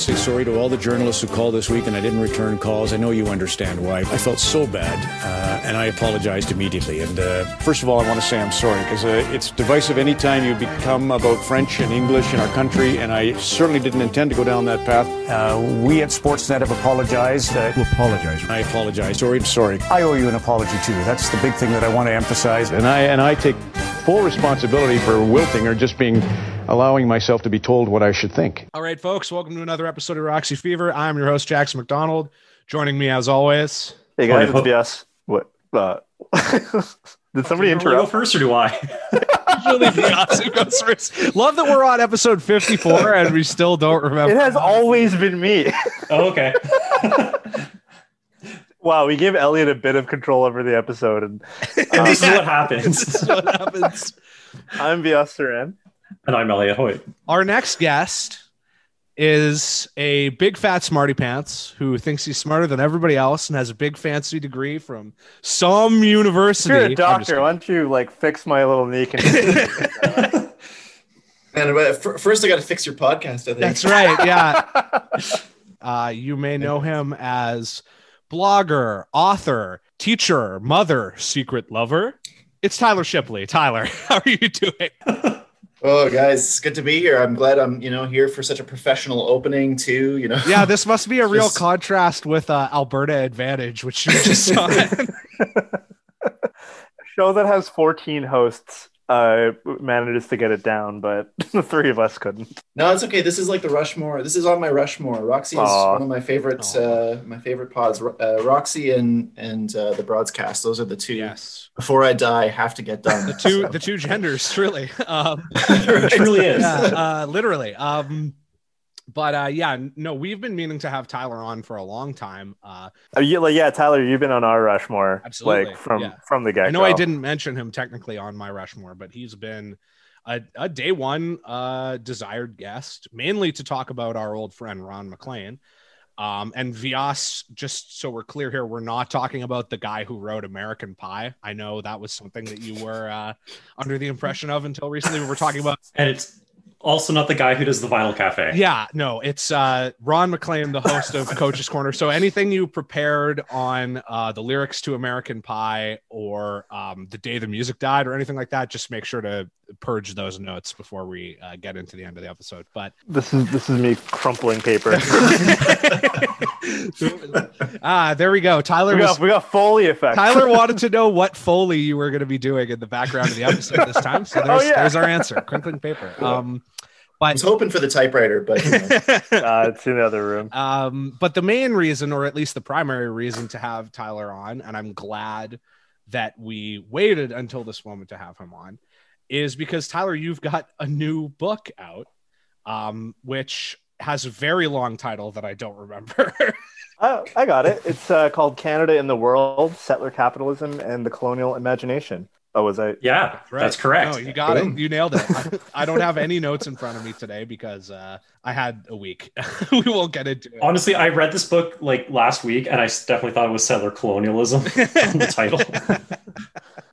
to say sorry to all the journalists who called this week and I didn't return calls. I know you understand why. I felt so bad, uh, and I apologized immediately. And uh, first of all, I want to say I'm sorry because uh, it's divisive anytime you become about French and English in our country, and I certainly didn't intend to go down that path. Uh, we at Sportsnet have apologized. Uh, to apologize. I apologize. Sorry, sorry. I owe you an apology too. That's the big thing that I want to emphasize. And I and I take full responsibility for wilting or just being allowing myself to be told what I should think. All right, folks, welcome to another episode of Roxy Fever. I'm your host, Jackson McDonald. Joining me as always. Hey guys, it's Vyas. What? Uh, did somebody Do you want go first, or do I? Usually Beyonce goes first. Love that we're on episode 54 and we still don't remember. It has always been me. oh, okay. wow, we gave Elliot a bit of control over the episode, and and this is what happens. This is what happens. I'm Vyas Saran. And I'm Elliot Hoyt. Our next guest is a big fat smarty pants who thinks he's smarter than everybody else and has a big fancy degree from some If university. you're a I'm just doctor, why don't you like fix my little knee? And first, I got to fix your podcast. I think That's right. Yeah. Uh, you may know him as blogger, author, teacher, mother, secret lover. It's Tyler Shipley. Tyler, how are you doing? Oh, guys, it's good to be here. I'm glad I'm, you know, here for such a professional opening too. You know, Yeah, this must be a real Just- contrast with uh, Alberta Advantage, which you just saw. a show that has 14 hosts uh, manages to get it down, but the three of us couldn't. no, it's okay. This is like the Rushmore. This is on my Rushmore. Roxy is Aw. one of my favorite, uh, my favorite pods. Uh, Roxy and and uh, the broadcast. Those are the two. yes, Before I die, have to get done. the two So. the two genders, truly. Um, It truly is. yeah, uh, literally. Um, but uh, yeah, no, we've been meaning to have Tyler on for a long time. Uh, Uh, you, like, yeah, Tyler, you've been on our Rushmore, Absolutely, like from yeah. from the get. I know I didn't mention him technically on my Rushmore, but he's been a, a day one uh, desired guest, mainly to talk about our old friend Ron MacLean. Um, and Vias, just so we're clear here, we're not talking about the guy who wrote American Pie. I know that was something that you were uh, under the impression of until recently. We were talking about And it's also not the guy who does the Vinyl Cafe. yeah, no, it's uh, Ron MacLean, the host of Coach's Corner. So anything you prepared on uh, the lyrics to American Pie or um, the day the music died or anything like that, just make sure to purge those notes before we uh, get into the end of the episode. But This is this is me crumpling paper. ah, there we go. Tyler we was. got we got Foley effect. Tyler wanted to know what Foley you were going to be doing in the background of the episode this time. So there's, Oh, yeah. there's our answer. Crinkling paper. Um, I was hoping for the typewriter, but you know. uh, it's in the other room. Um, but the main reason, or at least the primary reason to have Tyler on, and I'm glad that we waited until this moment to have him on, is because Tyler, you've got a new book out, um, which has a very long title that I don't remember. Oh, I got it. It's uh, called Canada in the World: Settler Capitalism and the Colonial Imagination. Oh, was I? Yeah, that's correct. No, you got Boom. it. You nailed it. I, I don't have any notes in front of me today because uh, I had a week. we won't get into it. Honestly, I read this book like last week, and I definitely thought it was settler colonialism from the title.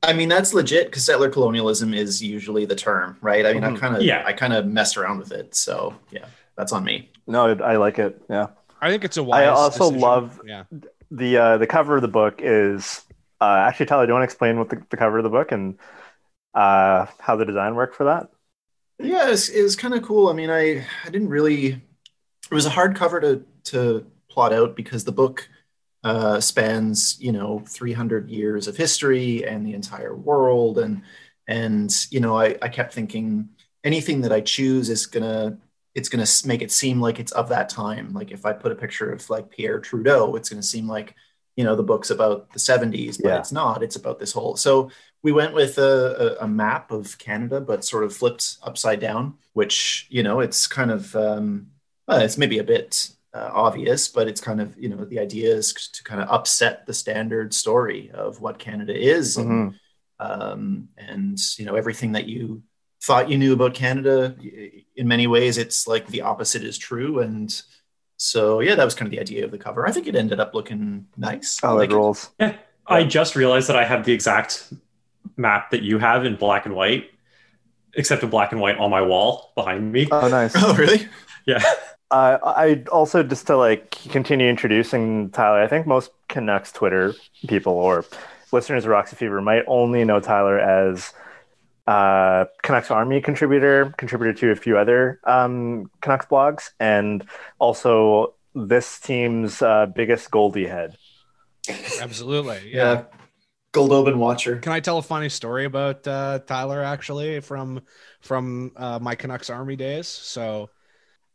I mean, that's legit because settler colonialism is usually the term, right? I mean, I Mhm. kind of, Yeah. I kind of messed around with it, so yeah, that's on me. No, I like it. Yeah. I think it's a wise. I also decision. love- Yeah. the uh, the cover of the book is uh, actually Tyler. Do you want to explain what the, the cover of the book and uh, how the design worked for that? Yeah, it was, kind of cool. I mean, I I didn't really. It was a hard cover to to plot out because the book uh, spans you know 300 years of history and the entire world, and and you know I I kept thinking anything that I choose is gonna it's gonna make it seem like it's of that time. Like if I put a picture of like Pierre Trudeau, it's gonna seem like you know the book's about the 70s, but Yeah. it's not. It's about this whole so we went with a, a, a map of Canada, but sort of flipped upside down, which you know it's kind of um, well, it's maybe a bit uh, obvious, but it's kind of you know the idea is to kind of upset the standard story of what Canada is, and um, and you know everything that you thought you knew about Canada. In many ways, it's like the opposite is true, and so yeah, that was kind of the idea of the cover. I think it ended up looking nice. I Oh, like it it. rolls. I just realized that I have the exact map that you have in black and white. except in black and white on my wall behind me. Oh, nice. Oh, really? yeah. Uh, I also just to like continue introducing Tyler. I think most Canucks Twitter people or listeners of Roxy Fever might only know Tyler as uh, Canucks Army contributor, contributor to a few other um, Canucks blogs, and also this team's uh, biggest Goldie head. Absolutely. Yeah. Yeah. Goldobin watcher. Can I tell a funny story about uh, Tyler actually from from uh, my Canucks Army days? So,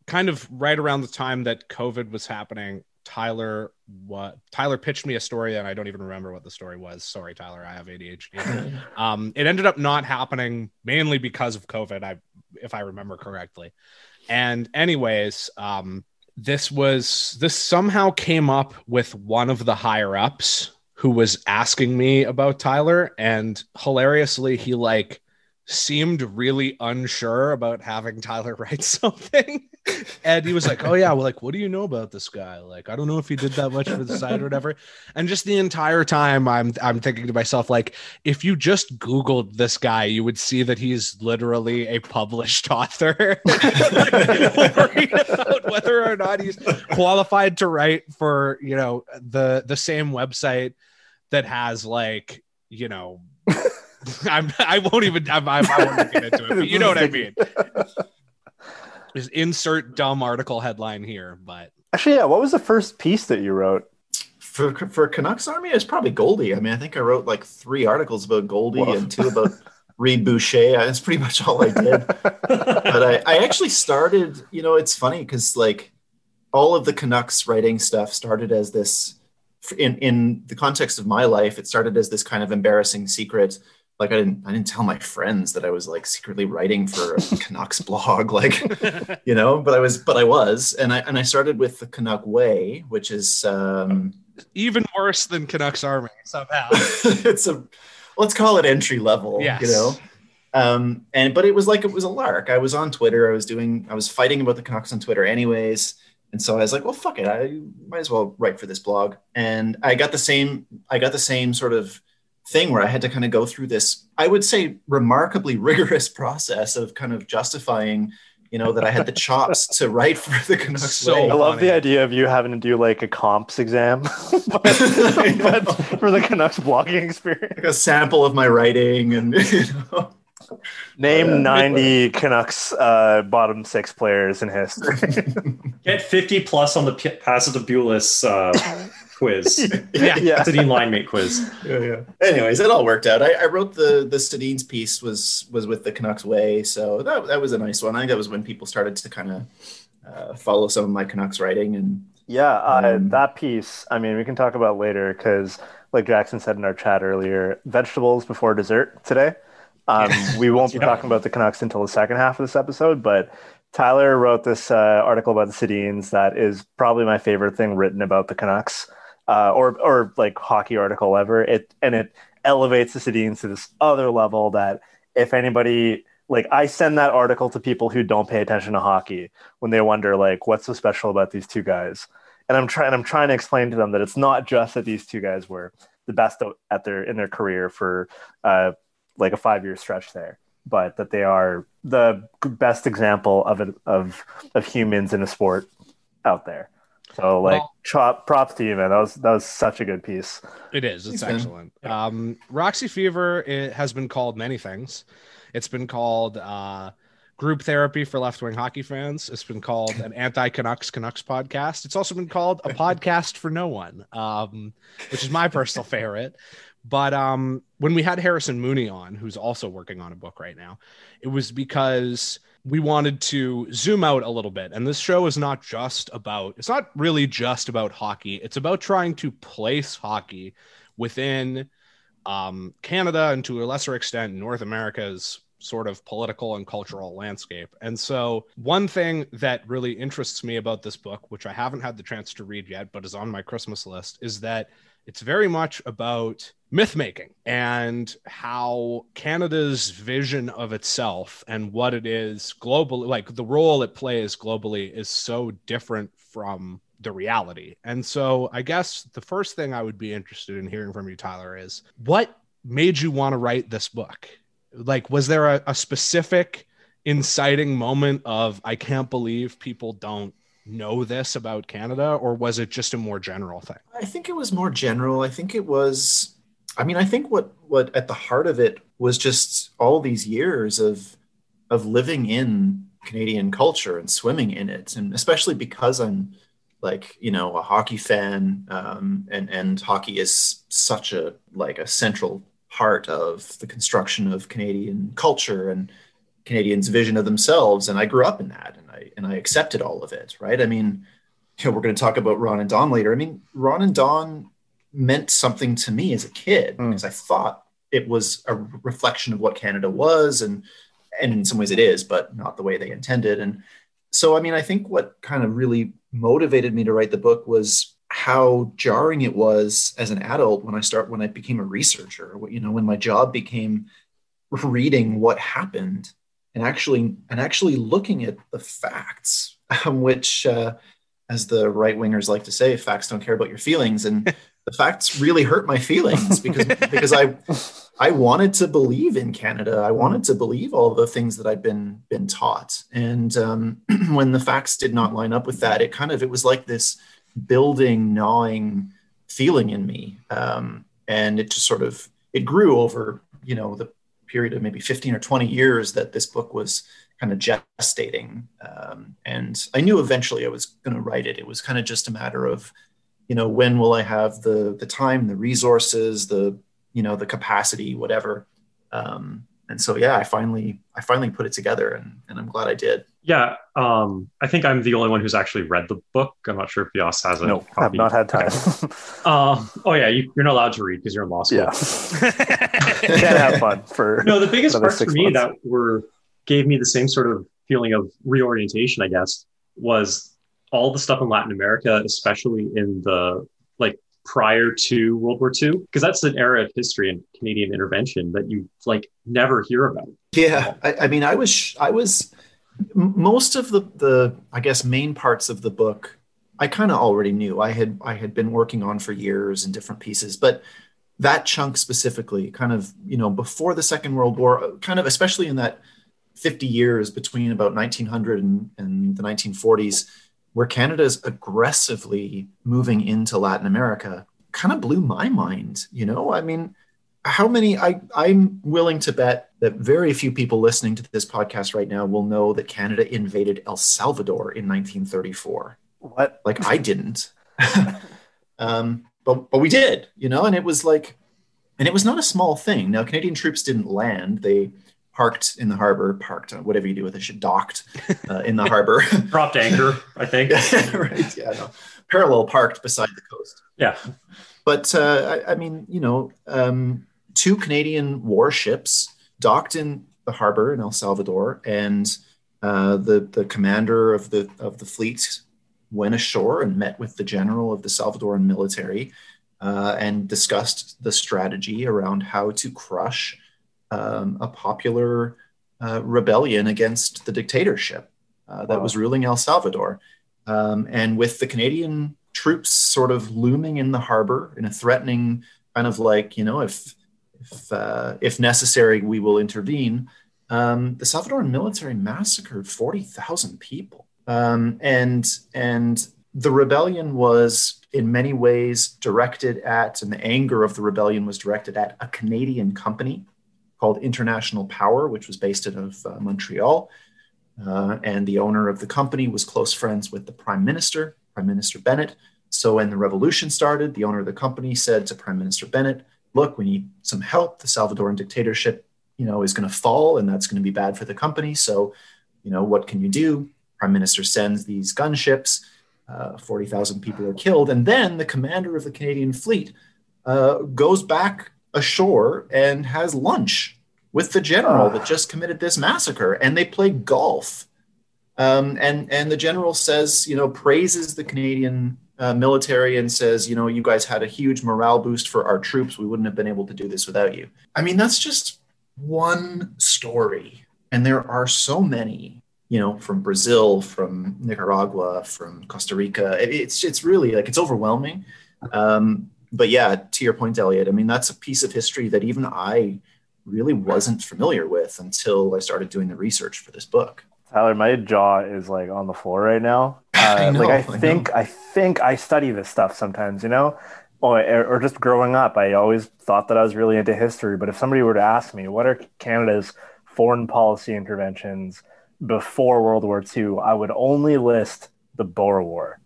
kind of right around the time that COVID was happening, Tyler what Tyler pitched me a story and I don't even remember what the story was. Sorry, Tyler, I have ADHD. um, it ended up not happening mainly because of COVID. I, if I remember correctly. And anyways, um, this was this somehow came up with one of the higher ups who was asking me about Tyler, and hilariously, he like seemed really unsure about having Tyler write something. And he was like, Oh, yeah, well, like, what do you know about this guy? Like, I don't know if he did that much for the site or whatever. And just the entire time I'm I'm thinking to myself, like, if you just Googled this guy, you would see that he's literally a published author. Worried about whether or not he's qualified to write for, you know, the the same website that has like, you know, I'm I won't even I'm, I won't get into it, but you know what I mean. Just insert dumb article headline here, but Actually, yeah. What was the first piece that you wrote? For for Canucks Army, it's probably Goldie. I mean, I think I wrote like three articles about Goldie Whoa. and two about Reid Boucher. That's pretty much all I did. but I, I actually started, you know, it's funny because like all of the Canucks writing stuff started as this in in the context of my life, it started as this kind of embarrassing secret. Like I didn't I didn't tell my friends that I was like secretly writing for a Canucks blog, like you know, but I was but I was. And I and I started with the Canuck Way, which is um even worse than Canucks Army somehow. it's a let's call it entry level Yes. you know um and but it was like it was a lark i was on twitter i was doing i was fighting about the canucks on twitter anyways and so i was like well fuck it i might as well write for this blog and i got the same i got the same sort of thing where i had to kind of go through this i would say remarkably rigorous process of kind of justifying you know that i had the chops to write for the canucks So. I love the idea of you having to do like a comps exam, but, but for the Canucks blogging experience. like a sample of my writing and you know Name Yeah. 90 Canucks uh, bottom six players in history. Get 50 plus on the P- Pasitabulis uh, quiz. Yeah. yeah. Sedin line mate quiz. yeah, yeah. Anyways, it all worked out. I, I wrote the the Sedins piece was was with the Canucks way, so that that was a nice one. I think that was when people started to kind of uh, follow some of my Canucks writing, and Yeah, uh, Um, that piece, I mean, we can talk about later because, like Jackson said in our chat earlier, vegetables before dessert today. Um, we won't be Yeah. talking about the Canucks until the second half of this episode, but Tyler wrote this uh, article about the Sedins that is probably my favorite thing written about the Canucks, uh, or or like hockey article ever. It and it elevates the city into this other level that if anybody like I send that article to people who don't pay attention to hockey when they wonder like what's so special about these two guys and I'm trying I'm trying to explain to them that it's not just that these two guys were the best at their in their career for uh, like a five year stretch there, but that they are the best example of it of of humans in a sport out there. So like Well- chop props to you, man. That was that was such a good piece. It is. It's Thanks, man. excellent. Um, Roxy Fever it has been called many things. It's been called uh, group therapy for left wing hockey fans. It's been called an anti Canucks Canucks podcast. It's also been called a podcast for no one, um, which is my personal favorite. But um, when we had Harrison Mooney on, who's also working on a book right now, it was because we wanted to zoom out a little bit. And this show is not just about, it's not really just about hockey. It's about trying to place hockey within um, Canada and to a lesser extent, North America's sort of political and cultural landscape. And so, one thing that really interests me about this book, which I haven't had the chance to read yet, but is on my Christmas list, is that it's very much about myth making and how Canada's vision of itself and what it is globally, like the role it plays globally, is so different from the reality. And so, I guess the first thing I would be interested in hearing from you, Tyler, is what made you want to write this book? like was there a, a specific inciting moment of I can't believe people don't know this about Canada, or was it just a more general thing? I think it was more general. I think it was. I mean, I think what what at the heart of it was just all these years of of living in Canadian culture and swimming in it, and especially because I'm like you know a hockey fan, um, and and hockey is such a like a central part of the construction of Canadian culture and Canadians' vision of themselves. And I grew up in that, and I and I accepted all of it. Right? I mean, you know, we're going to talk about Ron and Don later. I mean, Ron and Don meant something to me as a kid mm. because I thought it was a reflection of what Canada was, and and in some ways it is, but not the way they intended. And so, I mean, I think what kind of really motivated me to write the book was how jarring it was as an adult when I start when I became a researcher. You know, when my job became reading what happened and actually and actually looking at the facts, which, uh, as the right wingers like to say, facts don't care about your feelings, and the facts really hurt my feelings because because I I wanted to believe in Canada. I wanted to believe all the things that I'd been been taught, and um, when the facts did not line up with that, it kind of it was like this building, gnawing feeling in me, um, and it just sort of it grew over you know the period of maybe 15 or 20 years that this book was kind of gestating. Um, and I knew eventually I was going to write it. It was kind of just a matter of, you know, when will I have the the time, the resources, the you know, the capacity, whatever. Um, and so yeah, I finally I finally put it together, and and I'm glad I did. Yeah, um, I think I'm the only one who's actually read the book. I'm not sure if Vyas has a. No, copy. I've not had time. Okay. uh, oh yeah, you, are not allowed to read because you're in law school. Yeah, can't have fun for. No, the biggest part for me months. that were gave me the same sort of feeling of reorientation, I guess, was all the stuff in Latin America, especially in the like prior to World War II, because that's an era of history and Canadian intervention that you like never hear about. Yeah, I, I mean, I was I was most of the the I guess main parts of the book I kind of already knew. I had I had been working on for years in different pieces, but that chunk specifically, kind of you know before the Second World War, uh, kind of especially in that 50 years between about 1900 and, and the 1940s, where Canada is aggressively moving into Latin America, kind of blew my mind. You know, I mean, how many I, i'm willing to bet that very few people listening to this podcast right now will know that canada invaded el salvador in 1934 what? Like i didn't. Um, but but we did you know? And it was like and it was not a small thing. Now canadian troops didn't land. They parked in the harbor parked uh, whatever you do with it should docked uh, in the harbor. Dropped anchor i think. Right yeah no parallel parked beside the coast. Yeah. But uh, I, I, mean you know um, two Canadian warships docked in the harbor in El Salvador, and uh, the the commander of the of the fleet went ashore and met with the general of the Salvadoran military uh, and discussed the strategy around how to crush um, a popular uh, rebellion against the dictatorship uh, that wow. was ruling El Salvador. Um, and with the Canadian troops sort of looming in the harbor in a threatening kind of like, you know, if if, uh, if necessary, we will intervene. Um, the Salvadoran military massacred 40,000 people. Um, and, and the rebellion was in many ways directed at, and the anger of the rebellion was directed at a Canadian company called International Power, which was based out of uh, Montreal. Uh, and the owner of the company was close friends with the prime minister, Prime Minister Bennett. So when the revolution started, the owner of the company said to Prime Minister Bennett, look, we need some help. The Salvadoran dictatorship, you know, is going to fall, and that's going to be bad for the company. So, you know, what can you do? Prime Minister sends these gunships. Uh, Forty thousand people are killed, and then the commander of the Canadian fleet uh, goes back ashore and has lunch with the general that just committed this massacre, and they play golf. Um, and and the general says, you know, praises the Canadian uh, military and says, you know, you guys had a huge morale boost for our troops. We wouldn't have been able to do this without you. I mean, that's just one story. And there are so many, you know, from Brazil, from Nicaragua, from Costa Rica. It's it's really like it's overwhelming. Um, but yeah, to your point, Elliot, I mean, that's a piece of history that even I really wasn't familiar with until I started doing the research for this book. Tyler, my jaw is like on the floor right now. Uh, I know, like I I think know. I, think I study this stuff sometimes, you know, or, or just growing up, I always thought that I was really into history. But if somebody were to ask me, what are Canada's foreign policy interventions before World War II, I would only list the Boer War.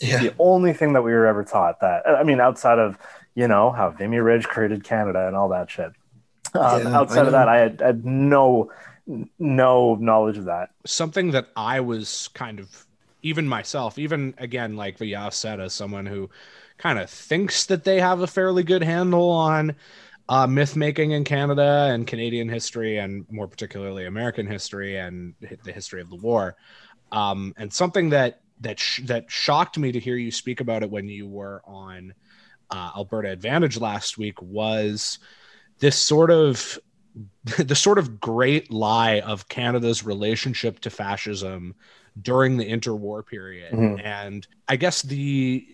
Yeah. The only thing that we were ever taught that I mean, outside of you know how Vimy Ridge created Canada and all that shit. Um, Yeah, outside of that, I had, I had no no knowledge of that. something that I was kind of even myself, even again, like Vyas said, as someone who kind of thinks that they have a fairly good handle on uh, myth making in Canada and Canadian history, and more particularly American history and the history of the war. Um, and something that that sh- that shocked me to hear you speak about it when you were on uh, Alberta Advantage last week was this sort of the sort of great lie of Canada's relationship to fascism during the interwar period. Mhm. And I guess the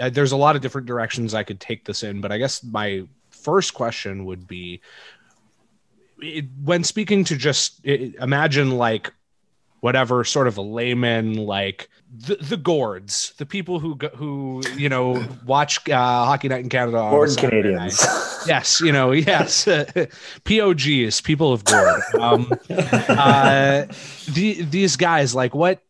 uh, there's a lot of different directions I could take this in, but I guess my first question would be it, when speaking to just i imagine like whatever sort of a layman like the, the gourds the people who go, who you know watch uh, hockey night in canada on a Gordon Canadians. night. yes you know yes pogs people of gourd um uh the, these guys like what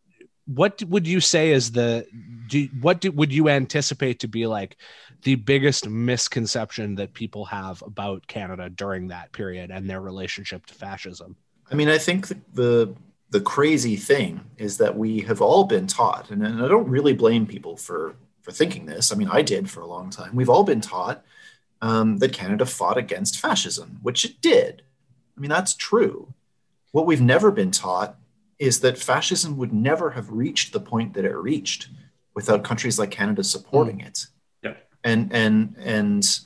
what would you say is the do, what do, would you anticipate to be like the biggest misconception that people have about canada during that period and their relationship to fascism I mean, I think the, the the crazy thing is that we have all been taught, and, and I don't really blame people for for thinking this. I mean, I did for a long time. We've all been taught um, that Canada fought against fascism, which it did. I mean, that's true. What we've never been taught is that fascism would never have reached the point that it reached without countries like Canada supporting it. Yeah. And and and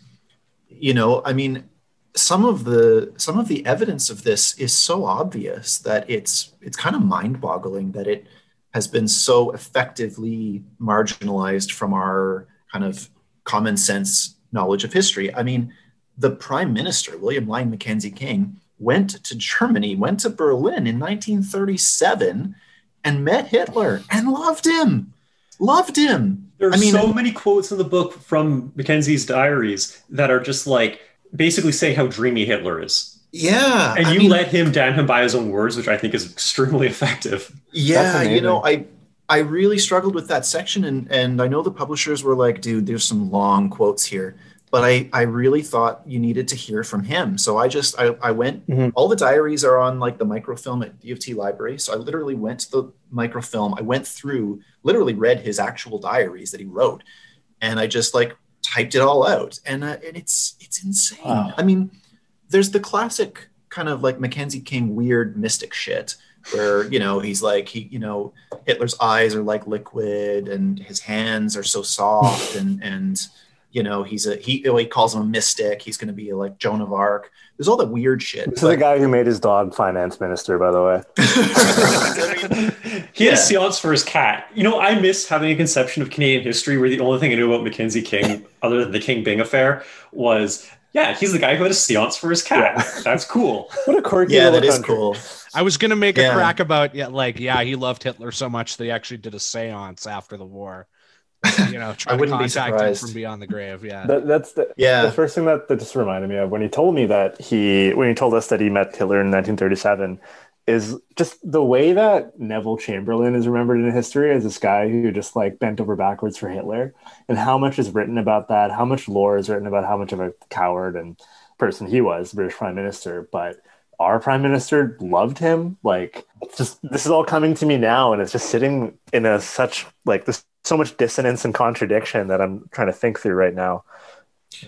you know, I mean, some of the some of the evidence of this is so obvious that it's it's kind of mind-boggling that it has been so effectively marginalized from our kind of common sense knowledge of history. I mean, the prime minister William Lyon Mackenzie King went to Germany, went to Berlin in 1937 and met Hitler and loved him. Loved him. There are I mean- so many quotes in the book from Mackenzie's diaries that are just like basically saying how dreamy Hitler is. Yeah. And I you mean- let him damn him by his own words, which I think is extremely effective. Yeah, you know. I I really struggled with that section, and and I know the publishers were like, "Dude, there's some long quotes here," but I I really thought you needed to hear from him, so I just I I went. Mhm. All the diaries are on like the microfilm at U of T library, so I literally went to the microfilm. I went through, literally read his actual diaries that he wrote, and I just like typed it all out, and uh, and it's it's insane. Wow. I mean, there's the classic kind of like Mackenzie King weird mystic shit where you know he's like he you know Hitler's eyes are like liquid and his hands are so soft and and you know he's a he oh, he calls him a mystic he's going to be like Joan of Arc there's all that weird shit This is the guy who made his dog finance minister, by the way. I mean, he had Yeah. a seance for his cat. You know, I miss having a conception of Canadian history where the only thing I knew about Mackenzie King, other than the King Byng affair, was yeah, he's the guy who had a seance for his cat. That's cool. What a quirky yeah little that is country. cool I was gonna make a crack about yeah, like yeah, he loved Hitler so much that he actually did a séance after the war. You know, trying to wouldn't be contact him surprised. from beyond the grave. Yeah, That, that's the, Yeah. the first thing that, that just reminded me of when he told me that he when he told us that he met Hitler in 1937 is just the way that Neville Chamberlain is remembered in history as this guy who just like bent over backwards for Hitler and how much is written about that how much lore is written about how much of a coward and person he was British prime minister but our prime minister loved him like just this is all coming to me now and it's just sitting in a such like this so much dissonance and contradiction that I'm trying to think through right now.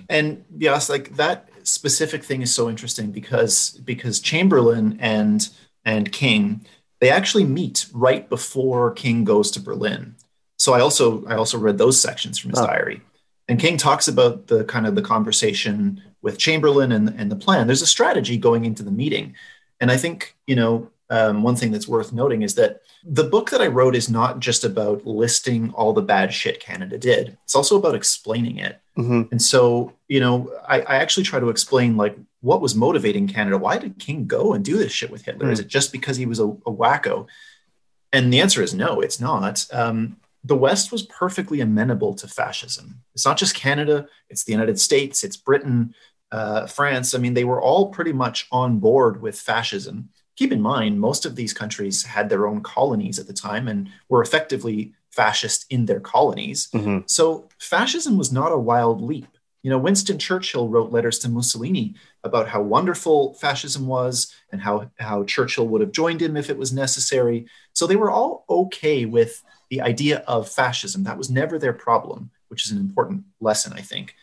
And yes like that specific thing is so interesting because because chamberlain and and king they actually meet right before king goes to berlin. So i also i also read those sections from his Oh. diary. And king talks about the kind of the conversation with chamberlain and, and the plan. There's a strategy going into the meeting. And i think you know um, one thing that's worth noting is that the book that I wrote is not just about listing all the bad shit Canada did. It's also about explaining it. Mhm. And so, you know, I, I actually try to explain like what was motivating Canada. Why did King go and do this shit with Hitler? Is it just because he was a, a wacko? And the answer is no, it's not. Um, the West was perfectly amenable to fascism. It's not just Canada, it's the United States, it's Britain, uh, France. I mean, they were all pretty much on board with fascism. Keep in mind, most of these countries had their own colonies at the time and were effectively fascist in their colonies. Mhm. So fascism was not a wild leap. You know, Winston Churchill wrote letters to Mussolini about how wonderful fascism was and how, how Churchill would have joined him if it was necessary. So they were all okay with the idea of fascism. That was never their problem, which is an important lesson, I think.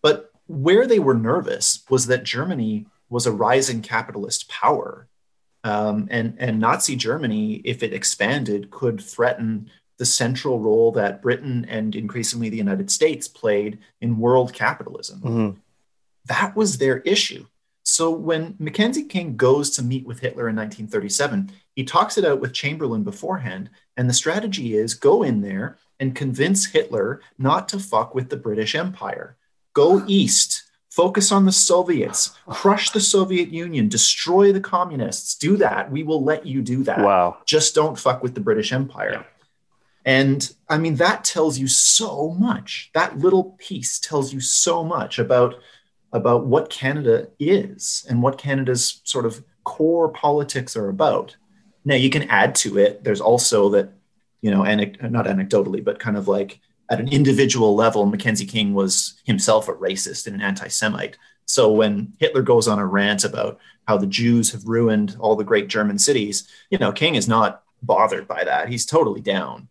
But where they were nervous was that Germany was a rising capitalist power. Um, and, and Nazi Germany, if it expanded, could threaten the central role that Britain and increasingly the United States played in world capitalism. Mhm. That was their issue. So when Mackenzie King goes to meet with Hitler in 1937, he talks it out with Chamberlain beforehand. And the strategy is go in there and convince Hitler not to fuck with the British Empire. Go east, focus on the Soviets, crush the Soviet Union, destroy the communists. Do that. We will let you do that Wow. just don't fuck with the British Empire. Yeah. And I mean, that tells you so much. That little piece tells you so much about, about what Canada is and what Canada's sort of core politics are about. Now, you can add to it, there's also that, you know, anec- not anecdotally, but kind of like at an individual level, Mackenzie King was himself a racist and an anti Semite. So when Hitler goes on a rant about how the Jews have ruined all the great German cities, you know, King is not bothered by that. He's totally down.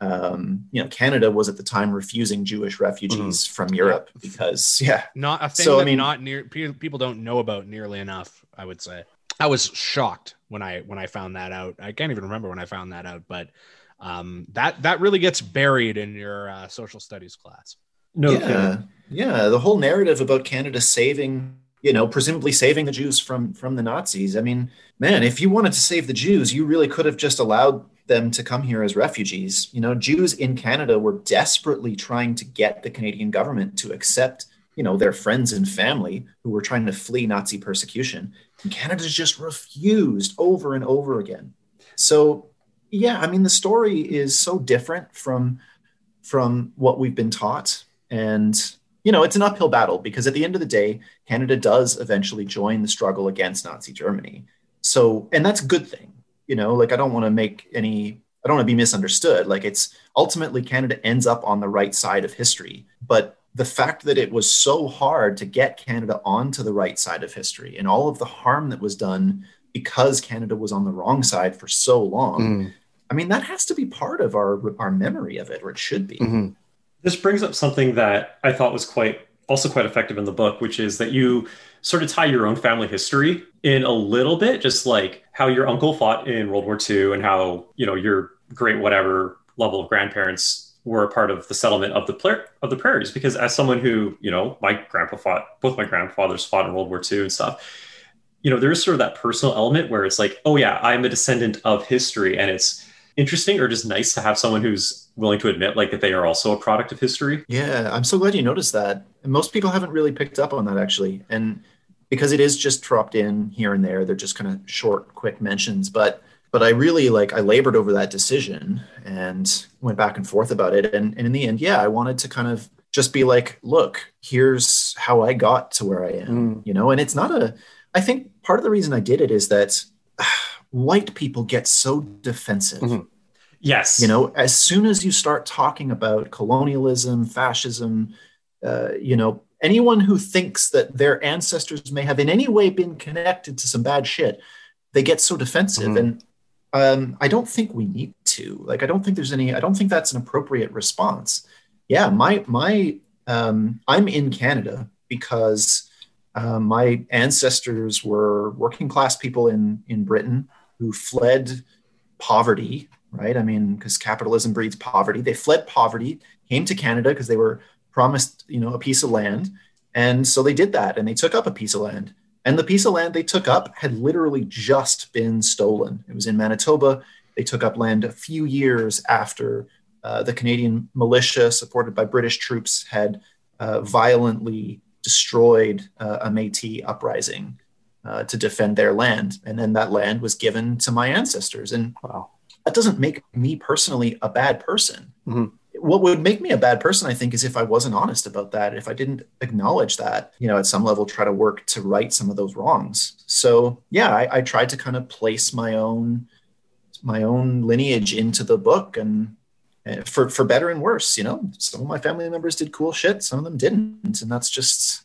Um, you know, Canada was at the time refusing Jewish refugees from Europe because, yeah, Not a thing So, I mean- not near pe- people don't know about nearly enough. I would say I was shocked when I when I found that out. I can't even remember when I found that out, but um, that that really gets buried in your uh, social studies class. No yeah, kidding. yeah. The whole narrative about Canada saving, you know, presumably saving the Jews from from the Nazis. I mean, man, if you wanted to save the Jews, you really could have just allowed them to come here as refugees. You know, Jews in Canada were desperately trying to get the Canadian government to accept, you know, their friends and family who were trying to flee Nazi persecution. And Canada just refused over and over again. So, yeah, I mean, the story is so different from from what we've been taught. And you know it's an uphill battle because at the end of the day canada does eventually join the struggle against nazi germany. So and that's a good thing you know like i don't want to make any i don't want to be misunderstood. Like it's ultimately canada ends up on the right side of history. But the fact that it was so hard to get canada onto the right side of history and all of the harm that was done because canada was on the wrong side for so long Mhm. I mean that has to be part of our our memory of it or it should be Mhm. This brings up something that I thought was quite also quite effective in the book, which is that you sort of tie your own family history in a little bit, just like how your uncle fought in World War II and how, you know, your great whatever level of grandparents were a part of the settlement of the pla- of the prairies. Because as someone who, you know, my grandpa fought, both my grandfathers fought in World War II and stuff, you know, there's sort of that personal element where it's like, oh yeah, I'm a descendant of history. And it's interesting or just nice to have someone who's willing to admit like that they are also a product of history. Yeah, I'm so glad you noticed that. And most people haven't really picked up on that actually. And because it is just dropped in here and there, they're just kind of short, quick mentions. But but I really like I labored over that decision and went back and forth about it. And, and in the end, yeah, I wanted to kind of just be like, look, here's how I got to where I am. Mm. You know, and it's not a I think part of the reason I did it is that white people get so defensive Mhm. Yes. you know as soon as you start talking about colonialism fascism uh, you know anyone who thinks that their ancestors may have in any way been connected to some bad shit they get so defensive Mhm. and um, i don't think we need to like i don't think there's any i don't think that's an appropriate response yeah my my um, i'm in canada because uh, my ancestors were working class people in in britain who fled poverty right? I mean, because capitalism breeds poverty. They fled poverty, came to Canada because they were promised, you know, a piece of land, and so they did that, and they took up a piece of land. And the piece of land they took up had literally just been stolen. It was in Manitoba. They took up land a few years after uh, the Canadian militia, supported by British troops, had uh, violently destroyed uh, a Metis uprising uh, to defend their land. And then that land was given to my ancestors. And Wow. that doesn't make me personally a bad person. Mhm. What would make me a bad person, I think, is if I wasn't honest about that, if I didn't acknowledge that, you know, at some level, try to work to right some of those wrongs. So yeah, I, I tried to kind of place my own my own lineage into the book and uh, for for better and worse, you know, some of my family members did cool shit, some of them didn't, and that's just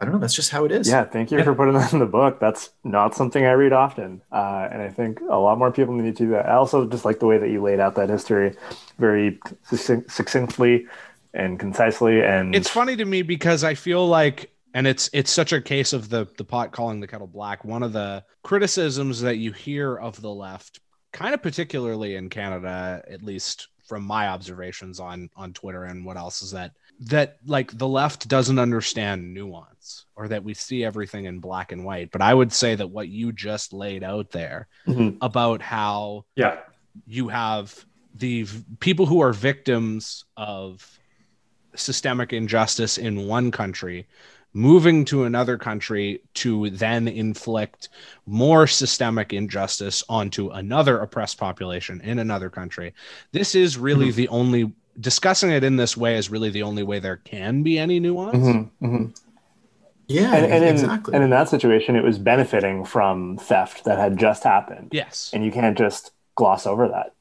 I don't know, that's just how it is. Yeah, thank you for putting that in the book. That's not something I read often, uh, and I think a lot more people need to do that. I also just like the way that you laid out that history very succinctly and concisely. And it's funny to me because I feel like and it's it's such a case of the the pot calling the kettle black. One of the criticisms that you hear of the left, kind of particularly in Canada, at least from my observations on on Twitter and what else is that that like the left doesn't understand nuance or that we see everything in black and white. But I would say that what you just laid out there Mhm. about how Yeah. you have the v- people who are victims of systemic injustice in one country moving to another country to then inflict more systemic injustice onto another oppressed population in another country this is really the only discussing it in this way is really the only way there can be any nuance. Mhm, mhm. Yeah, and, and, in, exactly. and in that situation, it was benefiting from theft that had just happened. yes. And you can't just gloss over that.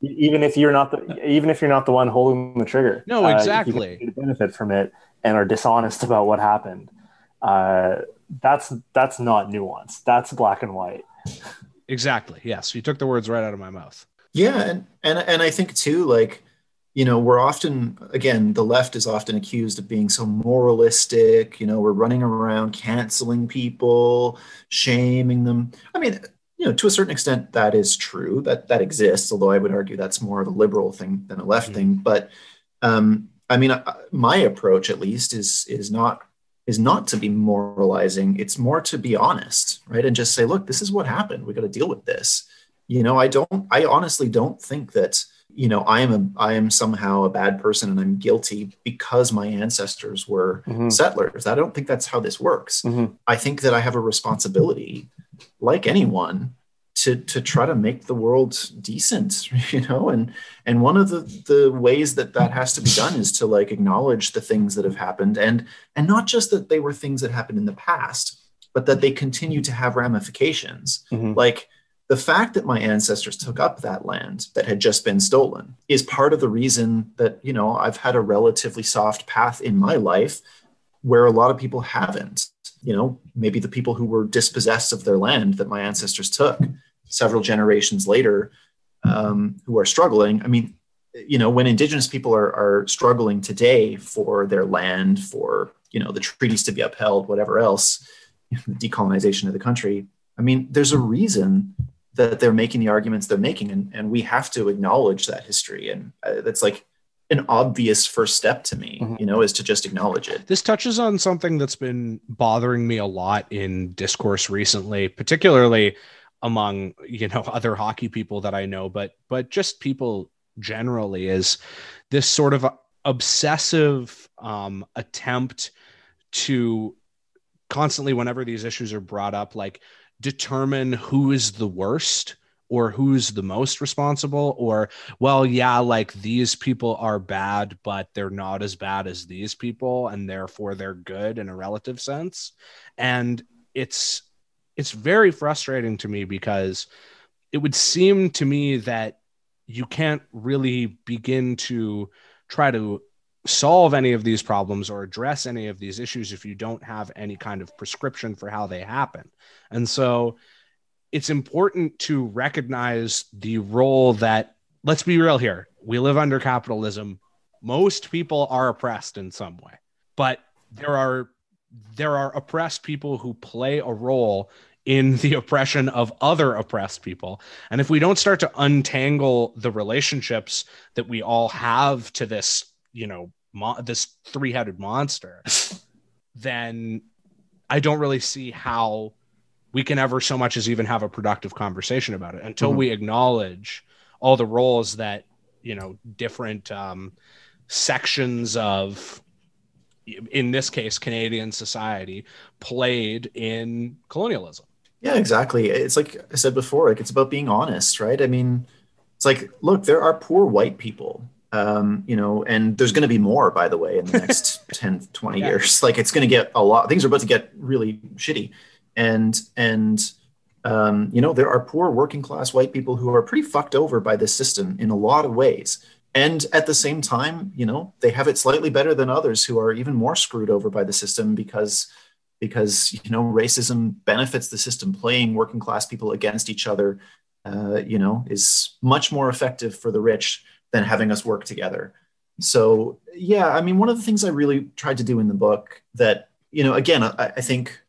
Even if you're not the even if you're not the one holding the trigger No, uh, you exactly. benefit from it and are dishonest about what happened. Uh, that's that's not nuance. That's black and white. Exactly. Yes. You took the words right out of my mouth. Yeah, and and and I think too, like you know, we're often again the left is often accused of being so moralistic. You know, we're running around canceling people, shaming them. I mean, you know, to a certain extent, that is true. That that exists. Although I would argue that's more of a liberal thing than a left Mhm. thing. But um, I mean, I- my approach, at least, is is not is not to be moralizing. It's more to be honest, right, and just say, look, this is what happened. We got to deal with this you know i don't i honestly don't think that you know i am a i am somehow a bad person and i'm guilty because my ancestors were Mhm. settlers i don't think that's how this works Mhm. i think that i have a responsibility like anyone to to try to make the world decent you know and and one of the the ways that that has to be done is to like acknowledge the things that have happened and and not just that they were things that happened in the past but that they continue to have ramifications Mhm. like the fact that my ancestors took up that land that had just been stolen is part of the reason that you know i've had a relatively soft path in my life where a lot of people haven't. You know maybe the people who were dispossessed of their land that my ancestors took several generations later um, who are struggling. I mean you know when indigenous people are, are struggling today for their land for you know the treaties to be upheld whatever else decolonization of the country i mean there's a reason that they're making the arguments they're making and, and we have to acknowledge that history and uh, that's like an obvious first step to me Mhm. you know is to just acknowledge it This touches on something that's been bothering me a lot in discourse recently, particularly among you know other hockey people that I know, but but just people generally is this sort of obsessive um, attempt to constantly, whenever these issues are brought up, like determine who is the worst or who's the most responsible or well yeah like these people are bad but they're not as bad as these people and therefore they're good in a relative sense. And it's it's very frustrating to me because it would seem to me that you can't really begin to try to solve any of these problems or address any of these issues if you don't have any kind of prescription for how they happen. And so it's important to recognize the role that let's be real here we live under capitalism. Most people are oppressed in some way but there are there are oppressed people who play a role in the oppression of other oppressed people. And if we don't start to untangle the relationships that we all have to this you know mo- this three-headed monster then I don't really see how we can ever so much as even have a productive conversation about it until Mm-hmm. we acknowledge all the roles that you know different um, sections of in this case canadian society played in colonialism Yeah, exactly. It's like I said before, like it's about being honest, right? I mean, it's like, look, there are poor white people, um, you know, and there's going to be more, by the way, in the next 10, 20 Yeah. years. Like it's going to get a lot, things are about to get really shitty. And, and, um, you know, there are poor working class white people who are pretty fucked over by this system in a lot of ways. And at the same time, you know, they have it slightly better than others who are even more screwed over by the system because because you know racism benefits the system playing working class people against each other uh, you know is much more effective for the rich than having us work together so yeah i mean one of the things i really tried to do in the book that you know again i, I think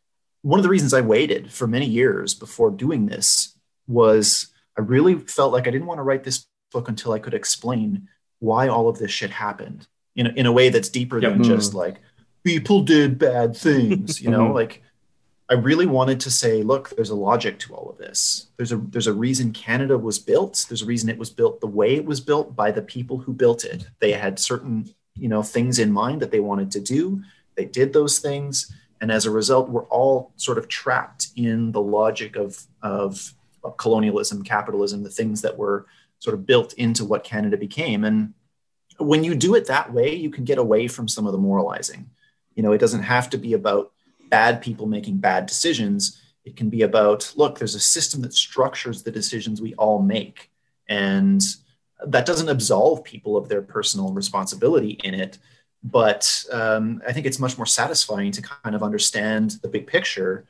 one of the reasons i waited for many years before doing this was i really felt like i didn't want to write this book until i could explain why all of this shit happened in a, in a way that's deeper Yep. than just like people did bad things you know Mhm. like i really wanted to say look there's a logic to all of this. There's a there's a reason canada was built. There's a reason it was built the way it was built by the people who built it. They had certain you know things in mind that they wanted to do. They did those things. And as a result we're all sort of trapped in the logic of of, of colonialism capitalism the things that were sort of built into what canada became. And when you do it that way you can get away from some of the moralizing. You know, it doesn't have to be about bad people making bad decisions. It can be about, look, there's a system that structures the decisions we all make. And that doesn't absolve people of their personal responsibility in it. But um, I think it's much more satisfying to kind of understand the big picture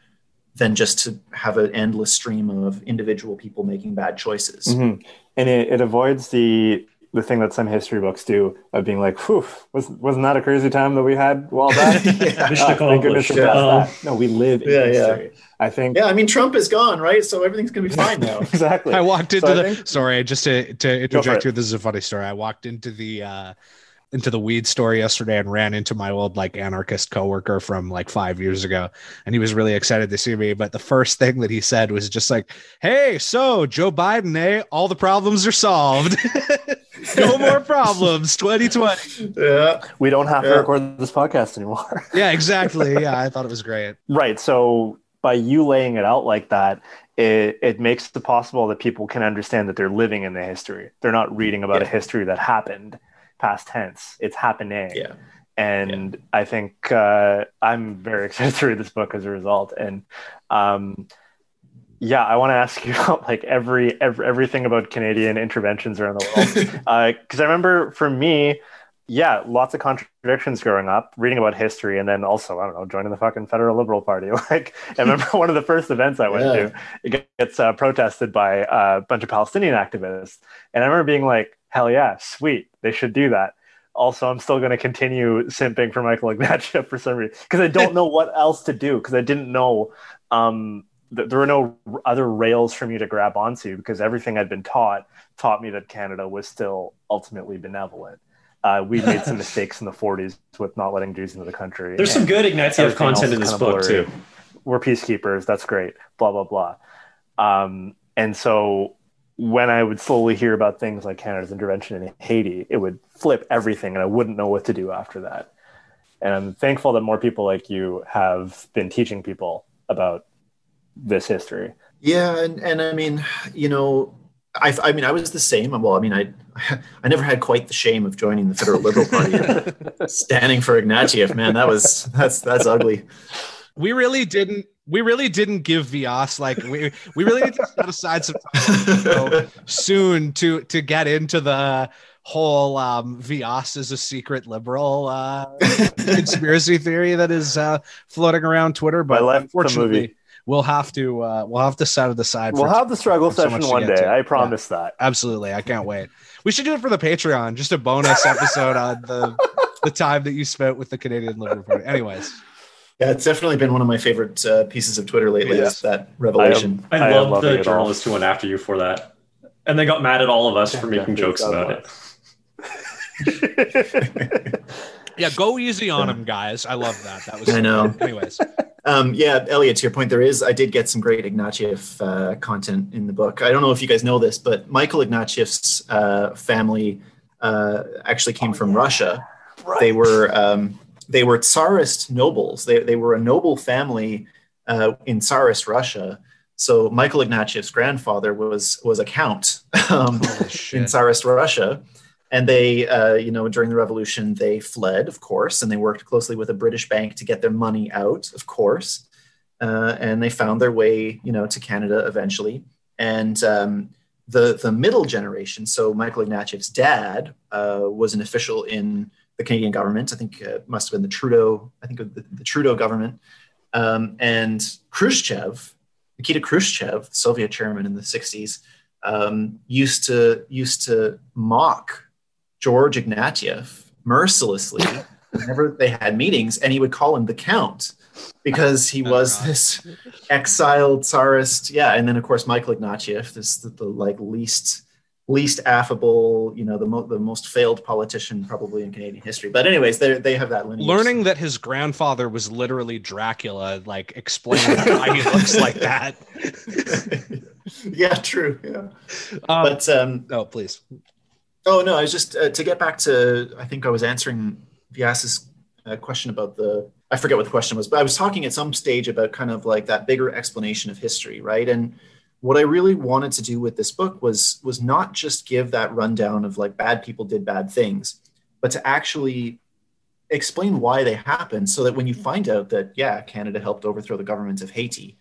than just to have an endless stream of individual people making bad choices. Mhm. And it, it avoids the the thing that some history books do of being like, "Whew, was wasn't that a crazy time that we had a while back?" yeah. Mission Ah, thank goodness accomplished. we're Um, that. No, we live in Yeah, yeah. I think yeah, I mean, Trump is gone, right? So everything's going to be fine now. exactly. I walked So into I the think- sorry, just to, to interject here. This is a funny story. I walked into the uh into the weed store yesterday and ran into my old like anarchist coworker from like five years ago. And he was really excited to see me. But the first thing that he said was just like, Hey, so Joe Biden, eh? All the problems are solved. no more problems. 2020. yeah. we don't have to record this podcast anymore. Yeah, exactly. Yeah, I thought it was great. Right. So by you laying it out like that, it, it makes it possible that people can understand that they're living in the history. They're not reading about a history that happened past tense. It's happening. Yeah. And I think uh, I'm very excited to read this book as a result. And um, yeah, I want to ask you about like every, every everything about Canadian interventions around the world because I remember for me, yeah, lots of contradictions growing up, reading about history, and then also I don't know, joining the fucking Federal Liberal Party. Like I remember one of the first events I went Yeah. to, it gets uh, protested by a bunch of Palestinian activists, and I remember being like, "Hell yeah, sweet, they should do that." Also, I'm still going to continue simping for Michael Ignatieff for some reason because I don't know what else to do because I didn't know um, th- there were no other rails for me to grab onto because everything I'd been taught taught me that Canada was still ultimately benevolent. Uh, we made some mistakes in the 40s with not letting Jews into the country. There's some good Ignatieff content in this book blurry. too. We're peacekeepers. That's great. Blah blah blah. Um, and so when I would slowly hear about things like Canada's intervention in Haiti, it would flip everything, and I wouldn't know what to do after that. And I'm thankful that more people like you have been teaching people about this history. Yeah, and, and I mean, you know, I, I mean, I was the same. Well, I mean, I I never had quite the shame of joining the Federal Liberal Party, standing for Ignatieff. Man, that was that's that's ugly. We really didn't we really didn't give Vyas like we we really need to set aside some time so soon to to get into the whole um Vyas is a secret liberal uh conspiracy theory that is uh floating around Twitter. But unfortunately we'll have to uh we'll have to set it aside We'll for have the struggle so session one day. to. I promise that. absolutely. I can't wait. We should do it for the Patreon, just a bonus episode on the the time that you spent with the Canadian Liberal Party. Anyways. Yeah, it's definitely been one of my favorite uh, pieces of Twitter lately. Yeah. Is that revelation? I, I am love the it all. journalists who went after you for that. And they got mad at all of us for making yeah, jokes about it. Yeah, go easy on him, guys. I love that. That was I know. Anyways, Um, yeah, Elliot, to your point, there is. I did get some great Ignatieff uh, content in the book. I don't know if you guys know this, but Michael Ignatieff's uh, family uh, actually came from Russia. They were um, they were Tsarist nobles. They they were a noble family uh, in Tsarist Russia. So Michael Ignatieff's grandfather was was a count um, in Tsarist Russia, and they, uh, you know, during the revolution, they fled, of course, and they worked closely with a British bank to get their money out, of course, uh, and they found their way, you know, to Canada eventually. And um, the the middle generation, so Michael Ignatieff's dad uh, was an official in the Canadian government. I think it must have been the Trudeau, I think the, the Trudeau government, um, and Khrushchev, Nikita Khrushchev, the Soviet chairman in the '60s, um, used to used to mock George Ignatieff mercilessly whenever they had meetings, and he would call him the Count because he was this exiled tsarist. Yeah, and then of course Michael Ignatieff, this the, the like least least affable, you know, the, mo- the most failed politician probably in Canadian history. But anyways, they they have that lineage. Learning that his grandfather was literally Dracula, like explaining why he looks like that. yeah, true. Yeah, um, but um, oh, please. Oh no, I was just uh, to get back to. I think I was answering Vyas's uh, question about the. I forget what the question was, but I was talking at some stage about kind of like that bigger explanation of history, right? And what I really wanted to do with this book was was not just give that rundown of like bad people did bad things, but to actually explain why they happened, so that when you find out that yeah, Canada helped overthrow the government of Haiti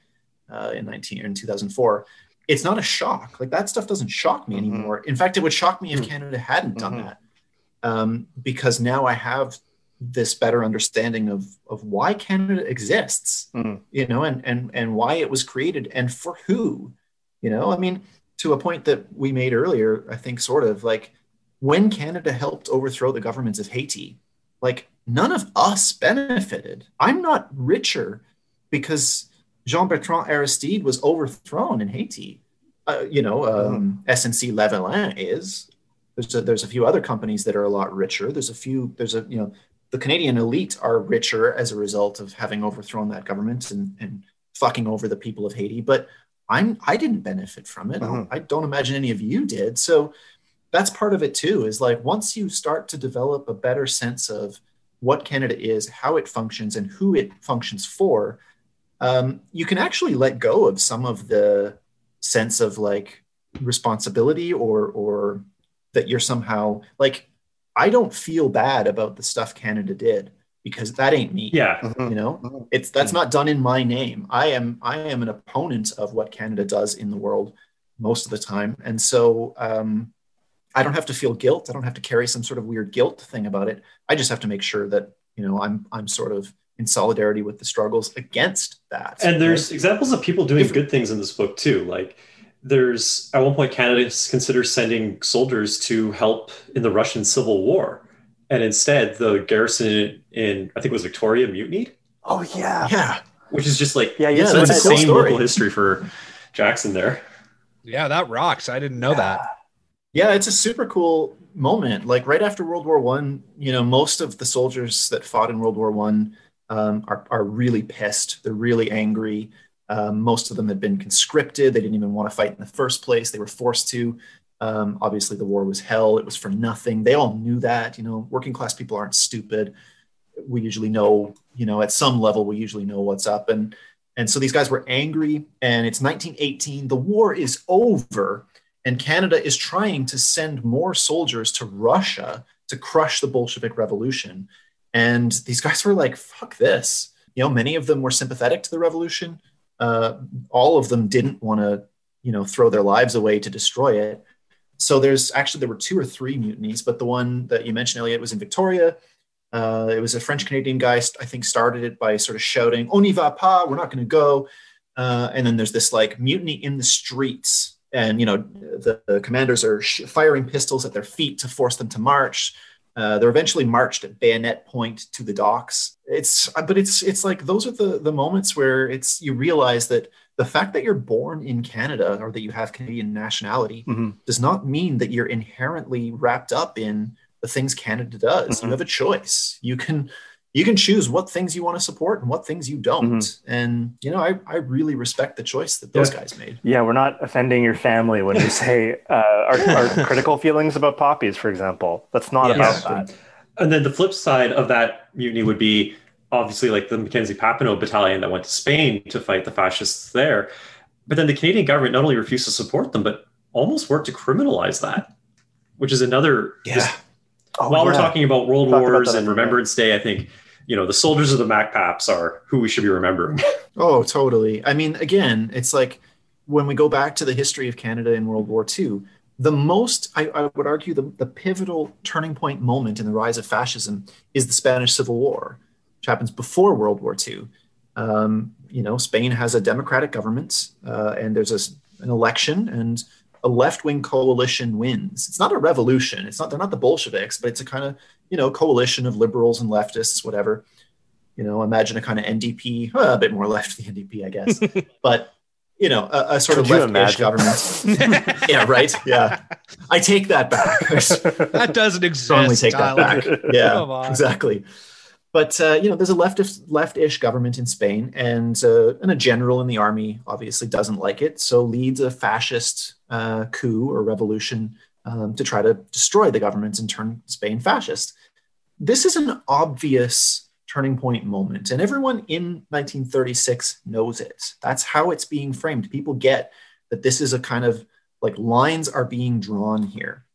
uh, in nineteen in two thousand four, it's not a shock. Like that stuff doesn't shock me mm-hmm. anymore. In fact, it would shock me if mm-hmm. Canada hadn't done mm-hmm. that, um, because now I have this better understanding of of why Canada exists, mm-hmm. you know, and and and why it was created and for who, you know. I mean, to a point that we made earlier, I think sort of like when Canada helped overthrow the governments of Haiti, like none of us benefited. I'm not richer because Jean Bertrand Aristide was overthrown in Haiti. Uh, you know, um, mm. SNC Lavalin is. There's a, there's a few other companies that are a lot richer. There's a few. There's a you know the Canadian elite are richer as a result of having overthrown that government and, and fucking over the people of Haiti. But I'm I didn't benefit from it. Mm-hmm. I don't imagine any of you did. So that's part of it too. Is like once you start to develop a better sense of what Canada is, how it functions, and who it functions for, um, you can actually let go of some of the sense of like responsibility or or that you're somehow like I don't feel bad about the stuff Canada did because that ain't me. Yeah. You know, mm-hmm. it's that's not done in my name. I am I am an opponent of what Canada does in the world most of the time. And so um, I don't have to feel guilt. I don't have to carry some sort of weird guilt thing about it. I just have to make sure that, you know, I'm I'm sort of in solidarity with the struggles against that. And there's right? examples of people doing if, good things in this book too. Like there's at one point Canada considers sending soldiers to help in the Russian Civil War. And instead the garrison in I think it was Victoria mutinied. Oh yeah. Yeah. Which is just like yeah, yeah, that's, that's insane cool local history for Jackson there. Yeah, that rocks. I didn't know yeah. that. Yeah, it's a super cool moment. Like right after World War One, you know, most of the soldiers that fought in World War One um, are, are really pissed. They're really angry. Um, most of them had been conscripted. They didn't even want to fight in the first place. They were forced to. Um, obviously, the war was hell. It was for nothing. They all knew that. You know, working class people aren't stupid. We usually know, you know, at some level, we usually know what's up. And and so these guys were angry. And it's 1918. The war is over, and Canada is trying to send more soldiers to Russia to crush the Bolshevik Revolution. And these guys were like, fuck this. You know, many of them were sympathetic to the revolution. Uh, all of them didn't want to, you know, throw their lives away to destroy it. So there's actually, there were two or three mutinies, but the one that you mentioned, Elliot, was in Victoria. Uh, it was a French Canadian guy, I think, started it by sort of shouting, On n'y va pas, we're not going to go. Uh, and then there's this like mutiny in the streets. And, you know, the, the commanders are sh- firing pistols at their feet to force them to march. Uh, they're eventually marched at bayonet point to the docks. It's but it's it's like those are the the moments where it's you realize that the fact that you're born in Canada or that you have Canadian nationality mm-hmm. does not mean that you're inherently wrapped up in the things Canada does. Mm-hmm. You have a choice. You can you can choose what things you want to support and what things you don't. Mm-hmm. And you know, I, I really respect the choice that those Yeah. guys made. Yeah, we're not offending your family when we say uh, our, our critical feelings about poppies, for example. That's not Yes. about that. And then the flip side of that mutiny would be obviously like the Mackenzie Papineau battalion that went to Spain to fight the fascists there. But then the Canadian government not only refused to support them, but almost worked to criminalize that, which is another. just- Oh, while we're talking about World about Wars that and Remembrance Day, I think you know the soldiers of the MacPaps are who we should be remembering. Oh, totally. I mean, again, it's like when we go back to the history of Canada in World War II, the most, I, I would argue, the, the pivotal turning point moment in the rise of fascism is the Spanish Civil War, which happens before World War II. Um, you know, Spain has a democratic government, uh, and there's a s an election, and a left-wing coalition wins. It's not a revolution. It's not they're not the Bolsheviks, but it's a kind of you know coalition of liberals and leftists, whatever you know, imagine a kind of NDP, well, a bit more left than the NDP, I guess, but you know, a, a sort Could of you left-ish government. yeah, right. Yeah, I take that back. That doesn't exist. Strongly take that back. Yeah, Come on. exactly. But uh, you know, there's a leftist, left-ish government in Spain, and uh, and a general in the army obviously doesn't like it, so leads a fascist uh, coup or revolution um, to try to destroy the government and turn Spain fascist. This is an obvious turning point moment, and everyone in 1936 knows it. That's how it's being framed. People get that this is a kind of like lines are being drawn here.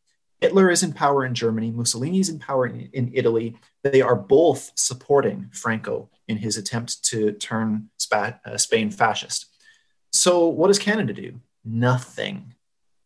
Hitler is in power in Germany, Mussolini is in power in, in Italy. They are both supporting Franco in his attempt to turn uh, Spain fascist. So, what does Canada do? Nothing.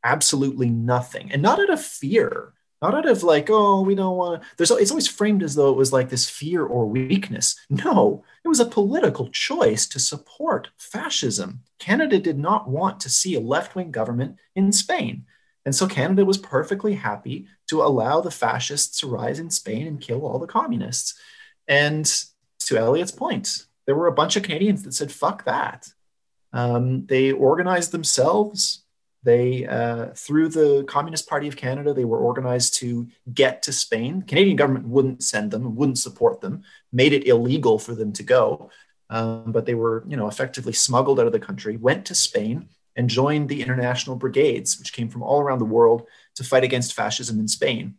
Absolutely nothing. And not out of fear, not out of like, oh, we don't want to. There's it's always framed as though it was like this fear or weakness. No, it was a political choice to support fascism. Canada did not want to see a left wing government in Spain. And so Canada was perfectly happy to allow the fascists to rise in Spain and kill all the communists. And to Elliot's point, there were a bunch of Canadians that said, fuck that. Um, they organized themselves. They, uh, through the Communist Party of Canada, they were organized to get to Spain. The Canadian government wouldn't send them, wouldn't support them, made it illegal for them to go. Um, but they were, you know, effectively smuggled out of the country, went to Spain, and joined the international brigades, which came from all around the world to fight against fascism in Spain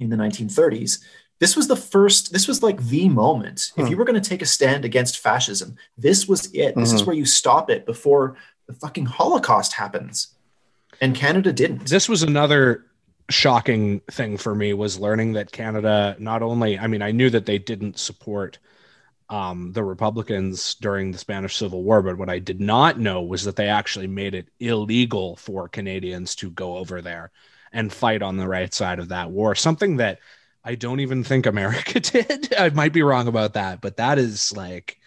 in the 1930s. This was the first, this was like the moment. If Hmm. you were going to take a stand against fascism, this was it. This is Mhm. where you stop it before the fucking Holocaust happens. And Canada didn't. this was another shocking thing for me was learning that Canada not only I mean I knew that they didn't support um, the Republicans during the Spanish Civil War, but what I did not know was that they actually made it illegal for Canadians to go over there and fight on the right side of that war. Something that I don't even think America did. I might be wrong about that, but that is like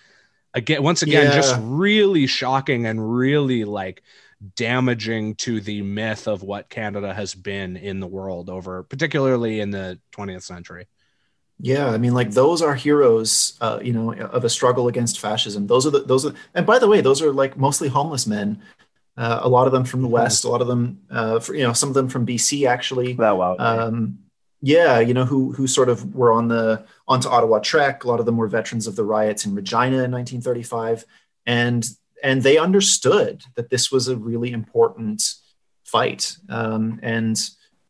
again once again Yeah. just really shocking and really like damaging to the myth of what Canada has been in the world over, particularly in the 20th century. Yeah, I mean, like those are heroes, uh, you know, of a struggle against fascism. Those are the those are, and by the way, those are like mostly homeless men. Uh, a lot of them from the West, a lot of them, uh, for, you know, some of them from BC actually. That wow. Um, yeah, you know, who who sort of were on the onto Ottawa Trek. A lot of them were veterans of the riots in Regina in 1935, and and they understood that this was a really important fight. Um, and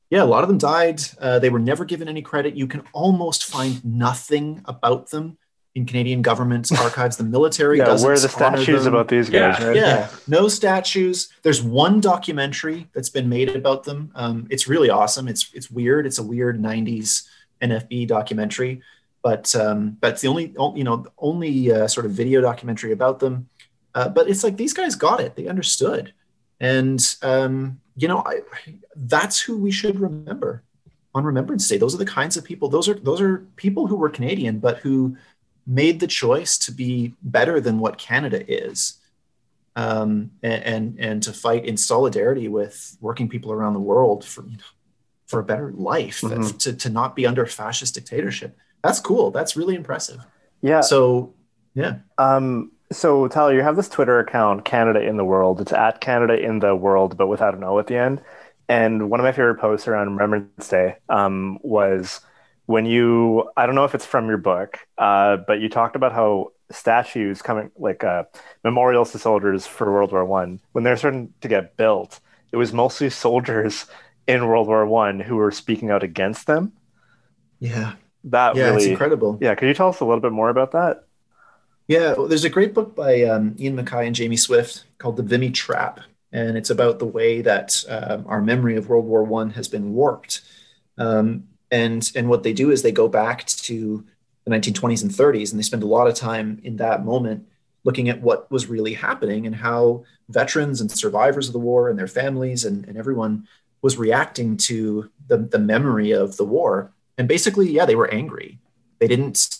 yeah, a lot of them died. Uh, they were never given any credit. You can almost find nothing about them in Canadian government archives. The military yeah, doesn't where are the statues them. about these guys? Yeah. Right? Yeah, no statues. There's one documentary that's been made about them. Um, it's really awesome. It's it's weird. It's a weird '90s NFB documentary, but um, but it's the only you know only uh, sort of video documentary about them. Uh, but it's like these guys got it. They understood, and um, you know I, that's who we should remember on Remembrance Day. Those are the kinds of people. Those are those are people who were Canadian, but who made the choice to be better than what Canada is um, and, and and to fight in solidarity with working people around the world for you know, for a better life, Mhm. to, to not be under fascist dictatorship. That's cool. That's really impressive. Yeah. So, yeah, Um, so Tyler, you have this Twitter account, Canada in the World. It's at Canada in the World, but without an O at the end. And one of my favorite posts around Remembrance Day um, was when you I don't know if it's from your book, uh, but you talked about how statues coming like uh, memorials to soldiers for World War One when they're starting to get built, it was mostly soldiers in World War One who were speaking out against them. Yeah. That Yeah, it's incredible. yeah. Could you tell us a little bit more about that? Yeah, well, there's a great book by um, Ian McKay and Jamie Swift called The Vimy Trap, and it's about the way that um, our memory of World War One has been warped. Um, and and what they do is they go back to the 1920s and 30s, and they spend a lot of time in that moment looking at what was really happening and how veterans and survivors of the war and their families and, and everyone was reacting to the, the memory of the war. And basically, yeah, they were angry. They didn't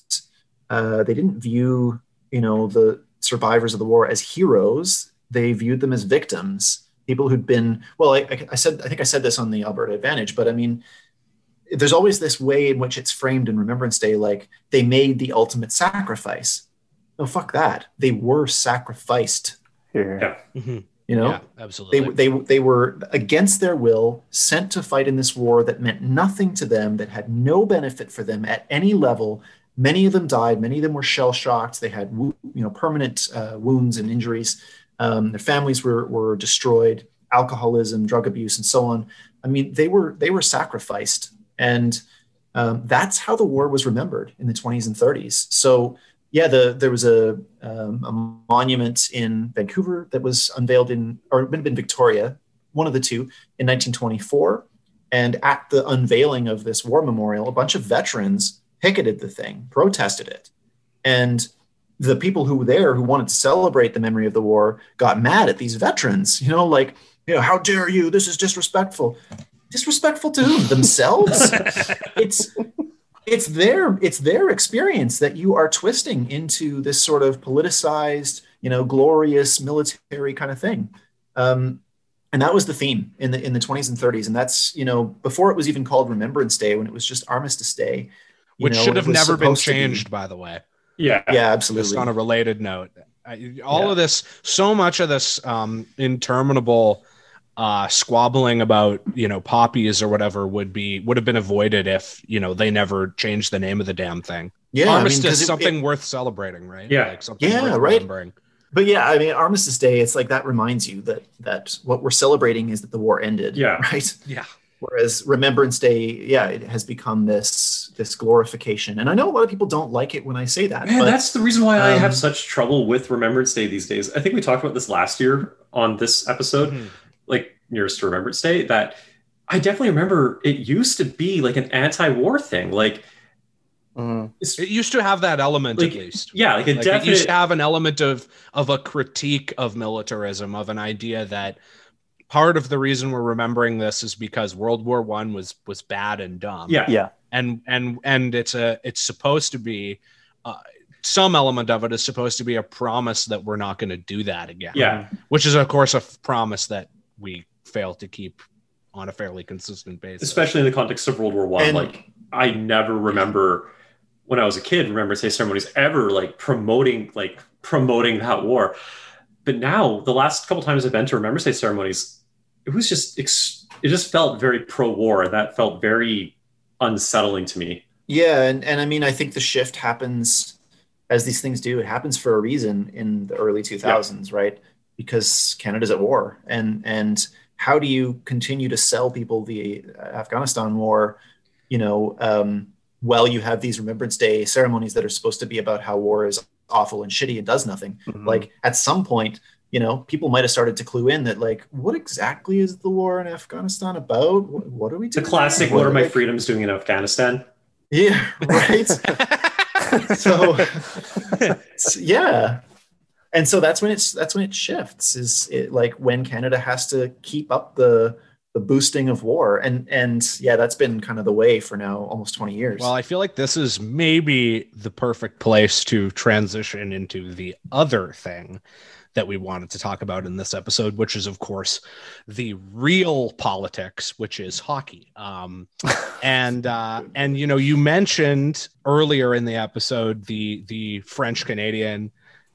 uh, they didn't view you know the survivors of the war as heroes they viewed them as victims people who'd been well I, I said i think i said this on the alberta advantage but i mean there's always this way in which it's framed in remembrance day like they made the ultimate sacrifice no fuck that they were sacrificed Here, Yeah. Mhm. you know Yeah, absolutely. they, they, they were against their will sent to fight in this war that meant nothing to them that had no benefit for them at any level many of them died. Many of them were shell shocked they had you know permanent uh, wounds and injuries. Um, their families were, were destroyed. Alcoholism drug abuse and so on. I mean they were they were sacrificed. And um, that's how the war was remembered in the 20s and 30s so yeah, the, there was a, um, a monument in Vancouver that was unveiled in, or it might have been Victoria, one of the two, in 1924. And at the unveiling of this war memorial, a bunch of veterans picketed the thing, protested it. And the people who were there who wanted to celebrate the memory of the war got mad at these veterans, you know, like, you know, how dare you? This is disrespectful. Disrespectful to whom? Themselves? it's it's their it's their experience that you are twisting into this sort of politicized you know glorious military kind of thing um, and that was the theme in the in the 20s and 30s and that's you know before it was even called remembrance day when it was just armistice day which know, should have never been supposed to be- changed, by the way. Yeah. yeah Just absolutely on a related note, I, all Yeah. of this, so much of this um, interminable uh, squabbling about you know poppies or whatever would be would have been avoided if you know they never changed the name of the damn thing. yeah I mean, Armistice, 'cause it- something it- worth celebrating, right? Yeah. like something Yeah, worth right. remembering. but yeah i mean armistice day it's like that reminds you that that what we're celebrating is that the war ended Yeah. right Yeah, Whereas Remembrance Day, yeah, it has become this this glorification, and I know a lot of people don't like it when I say that. Man, but that's the reason why I um, have such trouble with Remembrance Day these days. I think we talked about this last year on this episode, Mhm. like nearest to Remembrance Day, that I definitely remember it used to be like an anti-war thing. Like, Mhm. it used to have that element Like, at least. yeah, like a Like, it used to have an element of of a critique of militarism, of an idea that part of the reason we're remembering this is because World War One was was bad and dumb. Yeah, Yeah, and and and it's a it's supposed to be uh, some element of it is supposed to be a promise that we're not going to do that again. yeah, which is of course a f- promise that we fail to keep on a fairly consistent basis. especially in the context of World War One. Like, I never remember when I was a kid remember Day ceremonies ever like promoting like promoting that war. But now, the last couple times I've been to Remembrance Day ceremonies, it was just ex- it just felt very pro-war, that felt very unsettling to me. yeah, and and I mean, I think the shift happens as these things do. It happens for a reason in the early two thousands, right? Because Canada's at war, and and how do you continue to sell people the Afghanistan war? You know, um, while you have these Remembrance Day ceremonies that are supposed to be about how war is awful and shitty and does nothing. Mhm. like at some point you know people might have started to clue in that like what exactly is the war in afghanistan about what, what are we The doing classic "What are my like- freedoms doing in Afghanistan?" yeah right so yeah and so that's when it's that's when it shifts is it like when canada has to keep up the the boosting of war and and yeah that's been kind of the way for now almost 20 years Well, I feel like this is maybe the perfect place to transition into the other thing that we wanted to talk about in this episode, which is, of course, the real politics, which is hockey. Um, and uh, and you know, you mentioned earlier in the episode the the French Canadian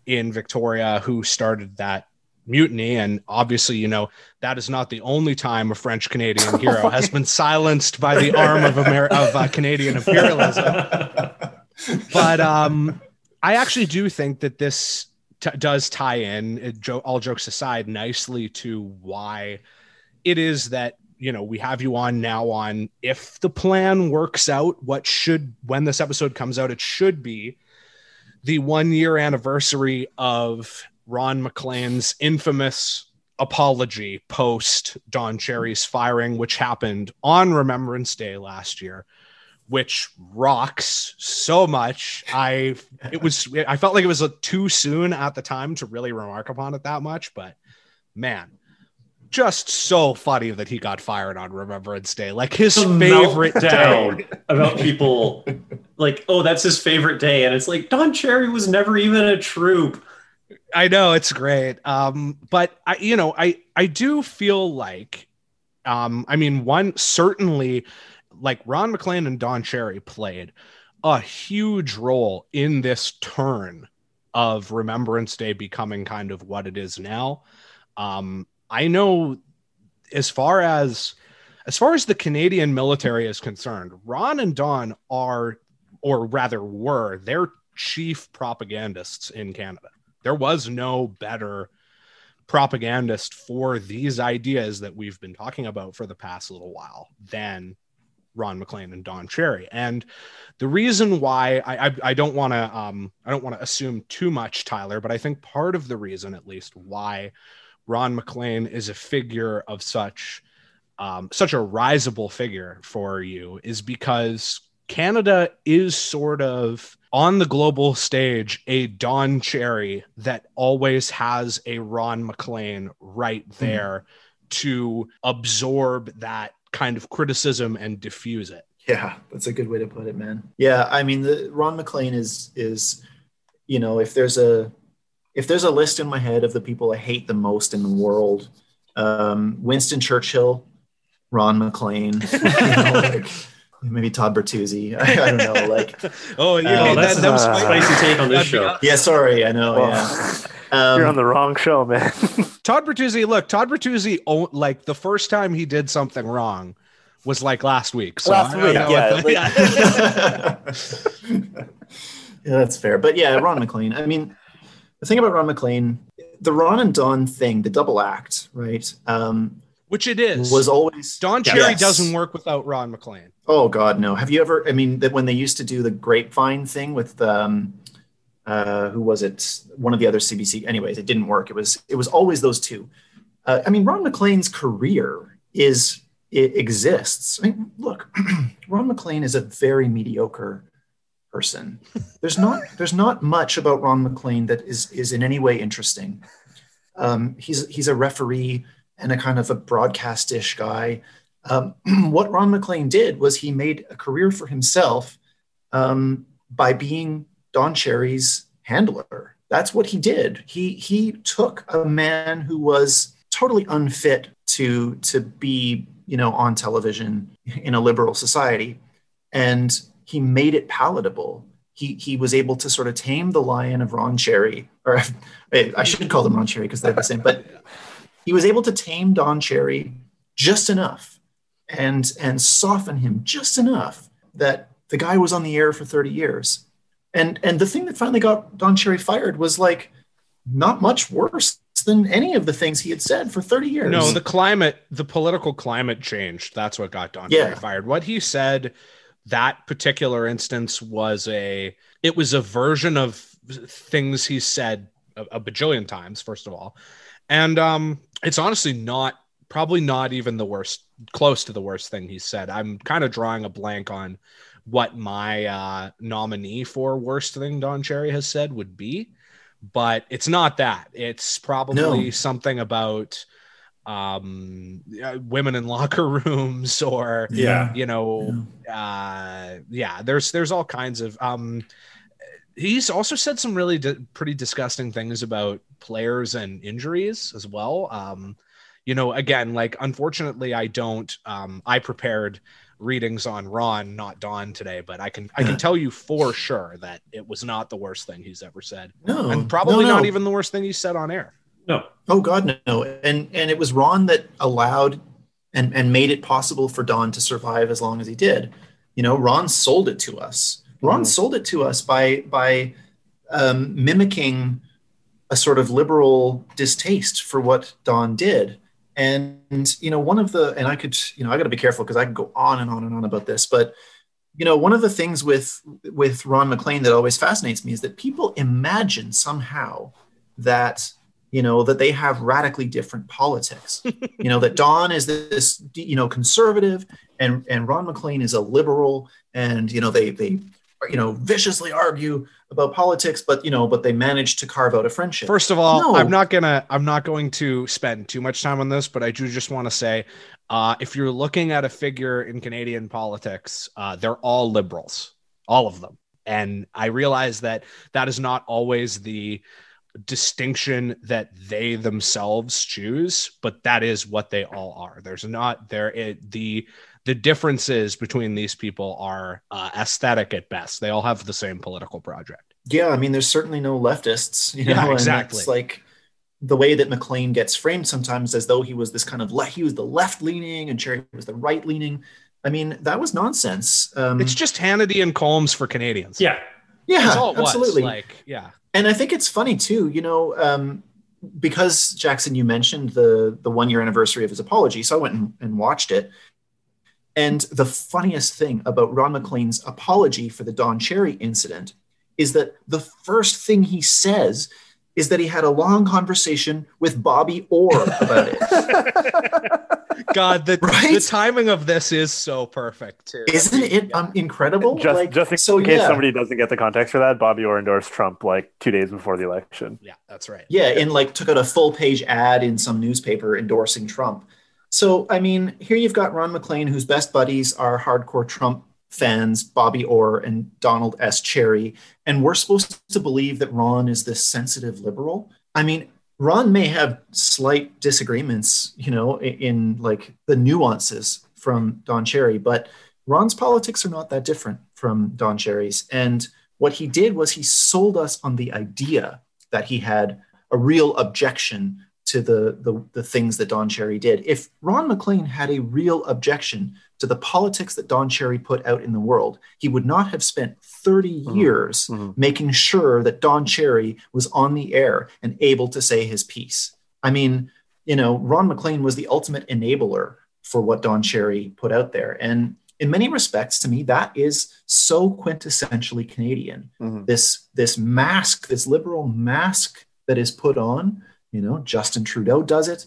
in Victoria who started that mutiny. And obviously, you know, that is not the only time a French Canadian hero has been silenced by the arm of, Amer- of uh, Canadian imperialism. but um, I actually do think that this t- does tie in, it, jo- all jokes aside, nicely to why it is that you know we have you on now on if the plan works out what should when this episode comes out it should be the one year anniversary of ron maclean's infamous apology post don cherry's firing which happened on remembrance day last year which rocks so much i it was i felt like it was a, too soon at the time to really remark upon it that much but man just so funny that he got fired on Remembrance Day. Like his The favorite day. about people like, oh, that's his favorite day, and it's like Don Cherry was never even a troop. I know it's great. Um, but I, you know, I I do feel like, um, I mean, one certainly, like Ron MacLean and Don Cherry played a huge role in this turn of Remembrance Day becoming kind of what it is now. Um, I know as far as as far as the Canadian military is concerned, Ron and Don are, or rather were, their chief propagandists in Canada. There was no better propagandist for these ideas that we've been talking about for the past little while than Ron MacLean and Don Cherry. And the reason why I I, I don't want to um I don't want to assume too much, Tyler, but I think part of the reason, at least, why Ron MacLean is a figure of such um, such a risable figure for you is because Canada is sort of on the global stage a Don Cherry that always has a Ron MacLean right there to absorb that kind of criticism and diffuse it. Yeah, that's a good way to put it, man. Yeah, I mean, the Ron MacLean is is, you know, if there's a if there's a list in my head of the people I hate the most in the world, um, Winston Churchill, Ron MacLean, you know, like, maybe Todd Bertuzzi. I, I don't know, like, Oh, you Oh, that's that, that was a spicy. Spicy take on this show. yeah, sorry, I know, Well, yeah. Um, You're on the wrong show, man. Todd Bertuzzi, look, Todd Bertuzzi, own- like the first time he did something wrong was like last week. So Last I don't week, yeah, if- yeah, that's fair. But yeah, Ron MacLean. I mean, the thing about Ron MacLean, the Ron and Don thing, the double act, right? Um, Which it is. was always Don Cherry Yes. doesn't work without Ron MacLean. Oh God, no. Have you ever? I mean, that when they used to do the Grapevine thing with um, uh, who was it? One of the other CBC. Anyways, it didn't work. It was it was always those two. Uh, I mean, Ron MacLean's career is it exists. I mean, look, Ron MacLean is a very mediocre person. There's not there's not much about Ron MacLean that is is in any way interesting. Um, he's he's a referee and a kind of a broadcast-ish guy. Um, what Ron MacLean did was he made a career for himself um, by being Don Cherry's handler. That's what he did. He he took a man who was totally unfit to to be you know on television in a liberal society, and he made it palatable. He he was able to sort of tame the lion of Ron Cherry, or I should call them Ron Cherry because they're the same, but he was able to tame Don Cherry just enough and and soften him just enough that the guy was on the air for 30 years. And and the thing that finally got Don Cherry fired was like not much worse than any of the things he had said for 30 years. No, the climate, the political climate changed. That's what got Don Yeah. Cherry fired. What he said that particular instance was a it was a version of things he said a, a bajillion times, first of all. And um it's honestly not probably not even the worst close to the worst thing he said. I'm kind of drawing a blank on what my uh nominee for worst thing Don Cherry has said would be but it's not that. It's probably No. something about um women in locker rooms or Yeah. you know uh yeah there's there's all kinds of um he's also said some really di- pretty disgusting things about players and injuries as well um you know again like unfortunately i don't um i prepared readings on ron not don today but i can i can tell you for sure that it was not the worst thing he's ever said no, and probably no, no. not even the worst thing he said on air No. Oh God, no. And and it was Ron that allowed and and made it possible for Don to survive as long as he did. You know, Ron sold it to us. Ron Mhm. sold it to us by by um, mimicking a sort of liberal distaste for what Don did. And you know, one of the and I could you know I got to be careful because I can go on and on and on about this, but you know, one of the things with with Ron MacLean that always fascinates me is that people imagine somehow that you know that they have radically different politics. you know that Don is this you know conservative and and Ron MacLean is a liberal, and you know they they you know viciously argue about politics, but you know but they manage to carve out a friendship. First of all, No. I'm not gonna I'm not going to spend too much time on this, but I do just want to say, uh, if you're looking at a figure in Canadian politics, uh, they're all liberals, all of them, and I realize that that is not always the distinction that they themselves choose, but that is what they all are. There's not there it, the the differences between these people are uh, aesthetic at best. They all have the same political project. yeah, I mean, there's certainly no leftists. You know, Yeah, and exactly. it's like the way that MacLean gets framed sometimes as though he was this kind of le- he was the left leaning and Cherry was the right leaning. I mean, that was nonsense. Um, It's just Hannity and Colmes for Canadians. Yeah. yeah, That's all it absolutely. was. Like, yeah. and I think it's funny too, you know, um, because Jackson, you mentioned the the one year anniversary of his apology, so I went and, and watched it. And the funniest thing about Ron MacLean's apology for the Don Cherry incident is that the first thing he says is that he had a long conversation with Bobby Orr about it. God, the, Right? the timing of this is so perfect too. Isn't it um, incredible? Just, Like, just in so, case yeah. somebody doesn't get the context for that, Bobby Orr endorsed Trump like two days before the election. Yeah, that's right. Yeah, and like took out a full page ad in some newspaper endorsing Trump. So, I mean, here you've got Ron MacLean, whose best buddies are hardcore Trump fans, Bobby Orr and Donald S. Cherry. And we're supposed to believe that Ron is this sensitive liberal. I mean, Ron may have slight disagreements, you know, in, in like the nuances from Don Cherry, but Ron's politics are not that different from Don Cherry's. And what he did was he sold us on the idea that he had a real objection to the, the, the things that Don Cherry did. If Ron MacLean had a real objection to the politics that Don Cherry put out in the world, he would not have spent 30 Mhm. years Mhm. making sure that Don Cherry was on the air and able to say his piece. I mean, you know, Ron MacLean was the ultimate enabler for what Don Cherry put out there. And in many respects, to me, that is so quintessentially Canadian. Mhm. This this mask, this liberal mask that is put on. You know, Justin Trudeau does it.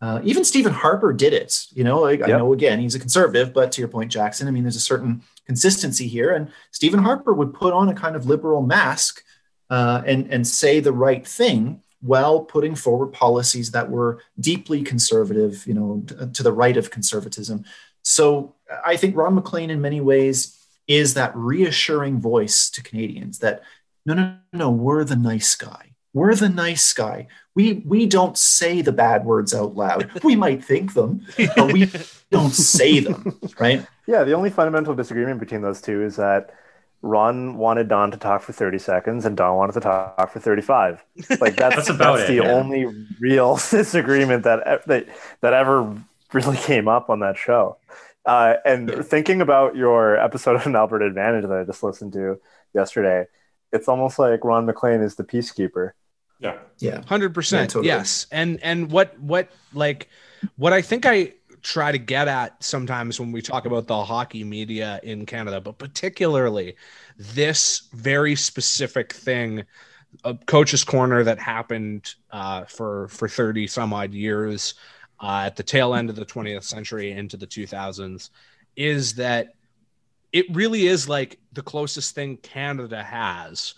Uh, even Stephen Harper did it. You know, like, I know again he's a conservative, but to your point, Jackson, I mean, there's a certain consistency here, and Stephen Harper would put on a kind of liberal mask uh, and and say the right thing while putting forward policies that were deeply conservative. You know, t- to the right of conservatism. So I think Ron MacLean, in many ways, is that reassuring voice to Canadians that no, no, no, we're the nice guy. We're the nice guy. We we don't say the bad words out loud. We might think them, but we don't say them, right? Yeah, the only fundamental disagreement between those two is that Ron wanted Don to talk for 30 seconds and Don wanted to talk for 35. Like that's, That's about that's it, the yeah. only real disagreement that, that that ever really came up on that show. Uh, and thinking about your episode of An Alberta Advantage that I just listened to yesterday, it's almost like Ron MacLean is the peacekeeper. Yeah. Yeah. Hundred Yeah, percent. totally. Yes. And and what what like what I think I try to get at sometimes when we talk about the hockey media in Canada, but particularly this very specific thing, a coach's corner that happened uh, for for thirty some odd years uh, at the tail end of the 20th century into the 2000s, is that it really is like the closest thing Canada has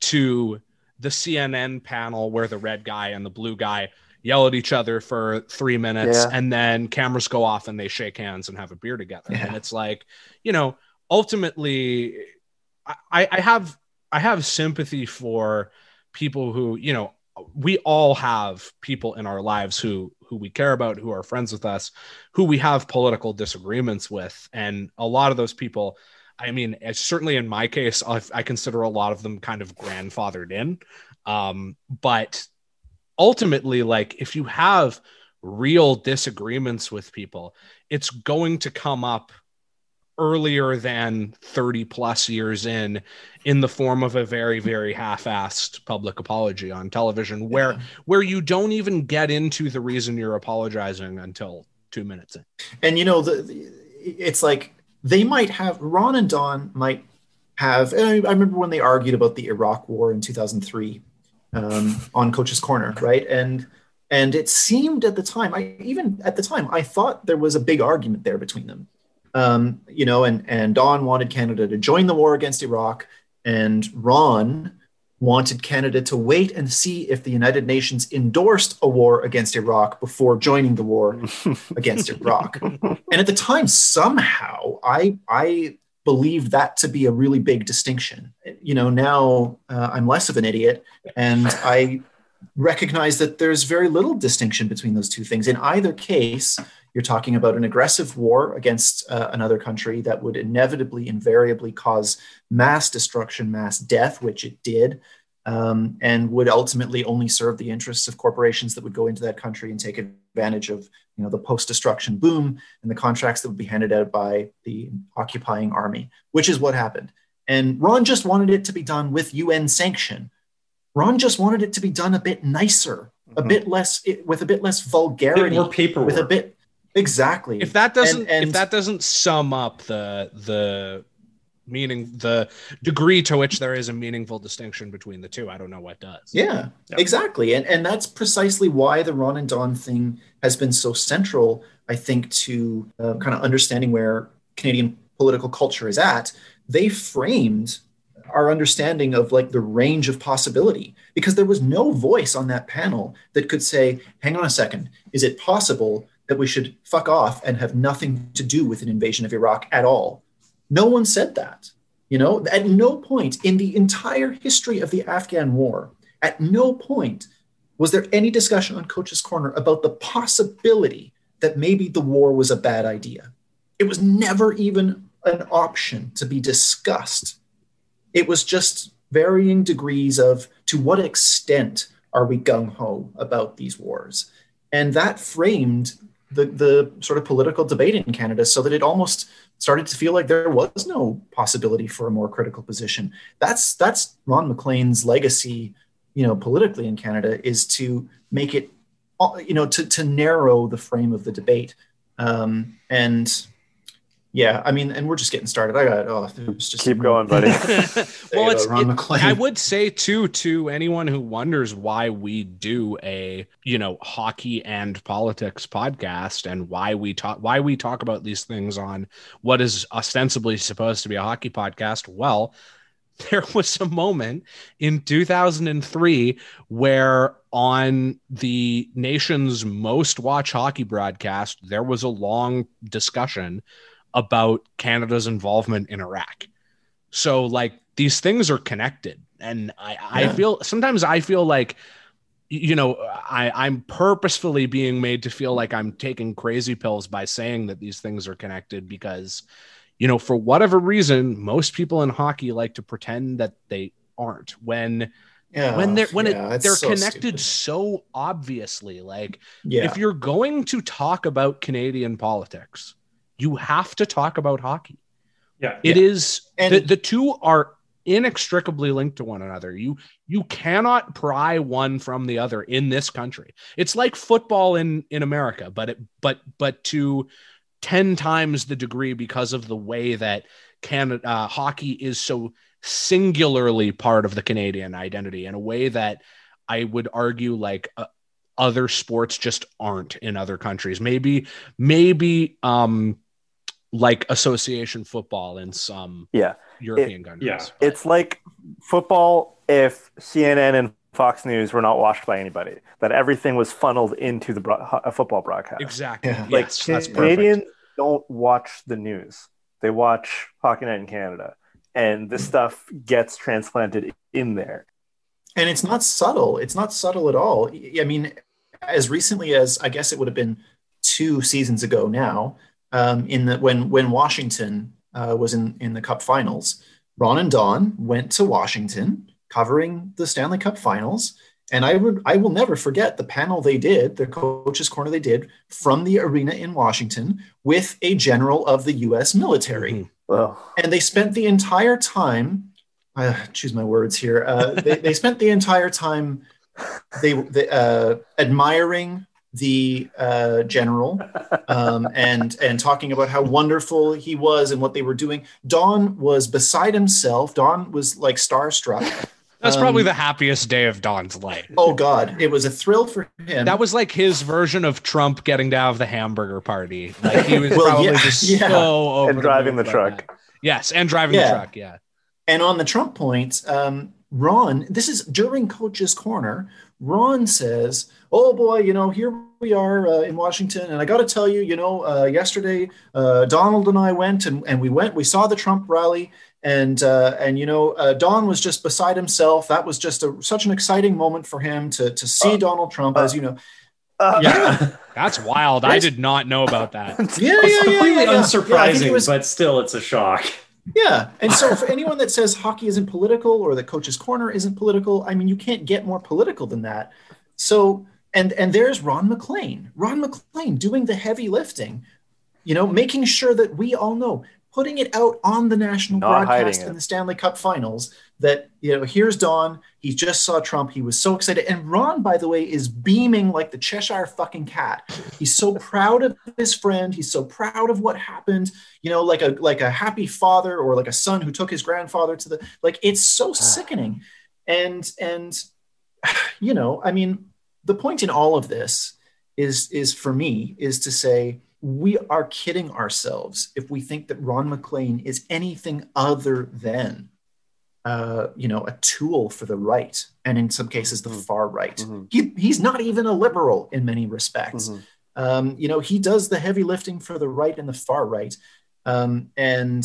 to the CNN panel where the red guy and the blue guy yell at each other for three minutes Yeah. and then cameras go off and they shake hands and have a beer together. Yeah. And it's like, you know, ultimately I, I have I have sympathy for people who, you know, we all have people in our lives who who we care about, who are friends with us, who we have political disagreements with. And a lot of those people, I mean, certainly in my case, I, I consider a lot of them kind of grandfathered in. Um, but ultimately like if you have real disagreements with people, it's going to come up earlier than 30 plus years in in the form of a very very half-assed public apology on television where Yeah. where you don't even get into the reason you're apologizing until 2 minutes in. And you know, the, the it's like they might have Ron and Don might have. I, I remember when they argued about the Iraq War in 2003 um, on Coach's Corner, right? And and it seemed at the time, I even at the time, I thought there was a big argument there between them. Um, you know, and and Don wanted Canada to join the war against Iraq, and Ron wanted Canada to wait and see if the United Nations endorsed a war against Iraq before joining the war against Iraq. And at the time, somehow I I believed that to be a really big distinction. You know, now uh, I'm less of an idiot, and I recognize that there's very little distinction between those two things. In either case, you're talking about an aggressive war against uh, another country that would inevitably, invariably cause mass destruction, mass death, which it did, um, and would ultimately only serve the interests of corporations that would go into that country and take advantage of, you know, the post-destruction boom and the contracts that would be handed out by the occupying army, which is what happened. And Ron just wanted it to be done with UN sanction. Ron just wanted it to be done a bit nicer, a Mhm. bit less, with a bit less Bit vulgarity, more paperwork. with a bit exactly. If that doesn't And- and- if that doesn't sum up the the meaning the degree to which there is a meaningful distinction between the two, I don't know what does. Yeah, Yeah. exactly. And and that's precisely why the Ron and Don thing has been so central, I think, to uh, kind of understanding where Canadian political culture is at. They framed our understanding of like the range of possibility because there was no voice on that panel that could say, hang on a second, is it possible that we should fuck off and have nothing to do with an invasion of Iraq at all? No one said that. You know, at no point in the entire history of the Afghan war, at no point was there any discussion on Coach's Corner about the possibility that maybe the war was a bad idea. It was never even an option to be discussed. It was just varying degrees of to what extent are we gung ho about these wars. And that framed the, the sort of political debate in Canada so that it almost started to feel like there was no possibility for a more critical position. That's that's Ron MacLean's legacy, you know, politically in Canada is to make it, you know, to to narrow the frame of the debate. Um, and yeah, I mean, and we're just getting started. I got oh, there's just Keep going, buddy. well, it's Ron it- MacLean. I would say too to anyone who wonders why we do a you know hockey and politics podcast and why we talk why we talk about these things on what is ostensibly supposed to be a hockey podcast. Well, there was a moment in 2003 where on the nation's most watched hockey broadcast there was a long discussion about Canada's involvement in Iraq. So like these things are connected. And I, I Yeah. feel sometimes I feel like you know, I, I'm purposefully being made to feel like I'm taking crazy pills by saying that these things are connected because, you know, for whatever reason, most people in hockey like to pretend that they aren't when yeah, when they're when yeah, it, they're so connected stupid. so obviously. Like Yeah, if you're going to talk about Canadian politics, you have to talk about hockey. yeah. It is And- the, the two are inextricably linked to one another. You you cannot pry one from the other in this country. It's like football in in America, but it but but to 10 times the degree because of the way that Canada uh, hockey is so singularly part of the Canadian identity in a way that I would argue like uh, other sports just aren't in other countries. Maybe maybe um like association football in some Yeah. European countries. yeah. but- It's like football if CNN and Fox News were not watched by anybody, that everything was funneled into the bro- a football broadcast. exactly. Yeah. Like Yes, Ca- that's perfect. Canadians don't watch the news; they watch Hockey Night in Canada, and this stuff gets transplanted in there. and it's not subtle. It's not subtle at all. I mean, as recently as I guess it would have been two seasons ago now, um, in the when when Washington uh, was in in the Cup Finals, Ron and Don went to Washington covering the Stanley Cup Finals, and I would I will never forget the panel they did, the coaches corner they did from the arena in Washington with a general of the U.S. military, Mhm. Well, and they spent the entire time. Uh, choose my words here. Uh, they, they spent the entire time they, they uh, admiring the uh, general um, and and talking about how wonderful he was and what they were doing. Don was beside himself. Don was like starstruck. That's Um, probably the happiest day of Don's life. Oh God, it was a thrill for him. That was like his version of Trump getting to have the hamburger party. Like he was Well, probably yeah, just yeah. so over and driving the moon truck. that. Yes, and driving Yeah. the truck. Yeah. And on the Trump point, um, Ron, this is during Coach's Corner. Ron says, "Oh boy, you know, here we are uh, in Washington, and I got to tell you, you know, uh, yesterday uh, Donald and I went and, and we went, we saw the Trump rally, and uh, and you know, uh, Don was just beside himself. That was just a, such an exciting moment for him to to see Uh, Donald Trump, as you know. Uh, Yeah. That's wild. I did not know about that. Yeah, yeah, It's yeah, completely yeah, yeah. Yeah, unsurprising, think it was- but still, it's a shock. Yeah. And so for anyone that says hockey isn't political or the coach's corner isn't political, I mean, you can't get more political than that. So, and and there's Ron MacLean, Ron MacLean doing the heavy lifting, you know, making sure that we all know, putting it out on the national Not broadcast in the Stanley Cup finals that, you know, here's Don. He just saw Trump. He was so excited. And Ron, by the way, is beaming like the Cheshire fucking cat. He's so proud of his friend. He's so proud of what happened you know like a like a happy father or like a son who took his grandfather to the like it's so ah. sickening and and you know i mean the point in all of this is is for me is to say we are kidding ourselves if we think that ron maclean is anything other than uh, you know a tool for the right and in some cases the Mhm. far right Mhm. he, he's not even a liberal in many respects Mhm. um, you know, he does the heavy lifting for the right and the far right. Um, and,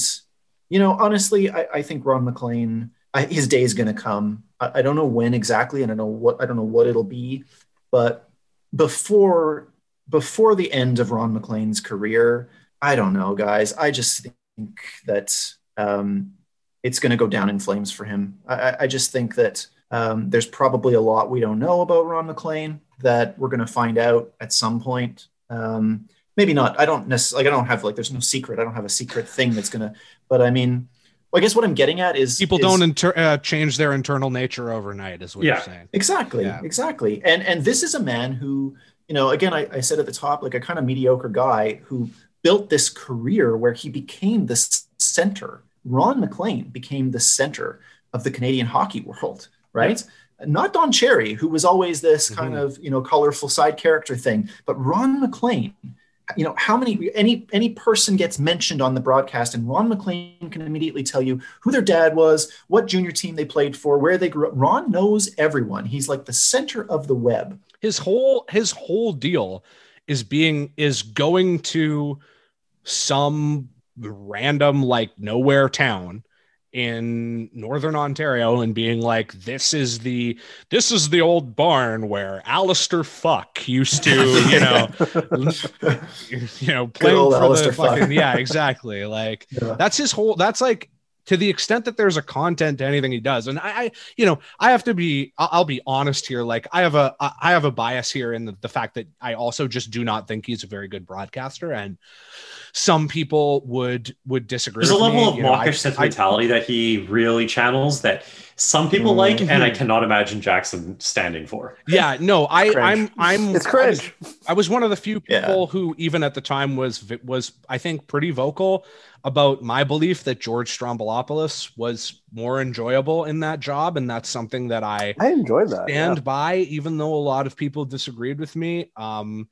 you know, honestly, I, I think Ron MacLean, I, his day is going to come. I, I don't know when exactly, and I don't know what I don't know what it'll be, but before before the end of Ron MacLean's career, I don't know, guys. I just think that um, it's going to go down in flames for him. I, I- I just think that um, there's probably a lot we don't know about Ron MacLean that we're going to find out at some point. Um, maybe not. I don't necessarily. Like, I don't have like. There's no secret. I don't have a secret thing that's going to. But I mean, I guess what I'm getting at is People is- don't inter- uh, change their internal nature overnight, is what Yeah. you're saying. Exactly, Yeah. exactly. And and this is a man who, you know, again, I, I said at the top, like a kind of mediocre guy who built this career where he became the center. Ron MacLean became the center of the Canadian hockey world, right? Not Don Cherry, who was always this kind Mhm. of you know colorful side character thing, but Ron MacLean. You know how many any any person gets mentioned on the broadcast, and Ron MacLean can immediately tell you who their dad was, what junior team they played for, where they grew up. Ron knows everyone. He's like the center of the web. His whole his whole deal is being is going to some random like nowhere town in northern Ontario and being like, this is the this is the old barn where Alistair Fuck used to, you know, you know, playing old for Alistair the Fuck. yeah, exactly. Like Yeah. that's his whole that's like to the extent that there's a content to anything he does and I, I you know i have to be I'll, I'll be honest here like i have a i have a bias here in the, the fact that i also just do not think he's a very good broadcaster and some people would would disagree There's a level me. of You know, I- mawkish I- sentimentality that he really channels that some people like, and Mm-hmm. I cannot imagine Jackson standing for. yeah no i Cringe. i'm i'm It's I was- I was one of the few Yeah. people who, even at the time, was was I think pretty vocal about my belief that George Stroumboulopoulos was more enjoyable in that job, and that's something that I I enjoy that. stand yeah. by, even though a lot of people disagreed with me. Um,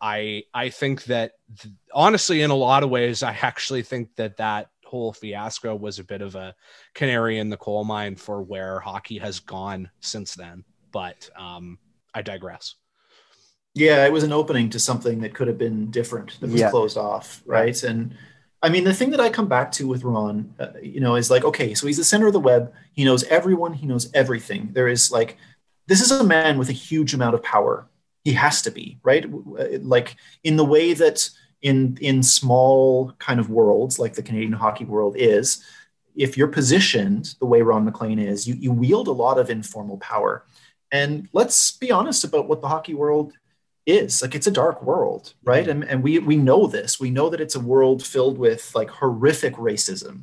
I I think that th- honestly, in a lot of ways, I actually think that that whole fiasco was a bit of a canary in the coal mine for where hockey has gone since then. But um, I digress. Yeah, it was an opening to something that could have been different that was Yeah. closed off, right? And I mean, the thing that I come back to with Ron, uh, you know, is like, okay, so he's the center of the web. He knows everyone. He knows everything. There is like, this is a man with a huge amount of power. He has to be right, uh, like in the way that in in small kind of worlds like the Canadian hockey world is. If you're positioned the way Ron MacLean is, you you wield a lot of informal power And let's be honest about what the hockey world is. Like it's a dark world, right? And, and we we know this. We know that it's a world filled with like horrific racism.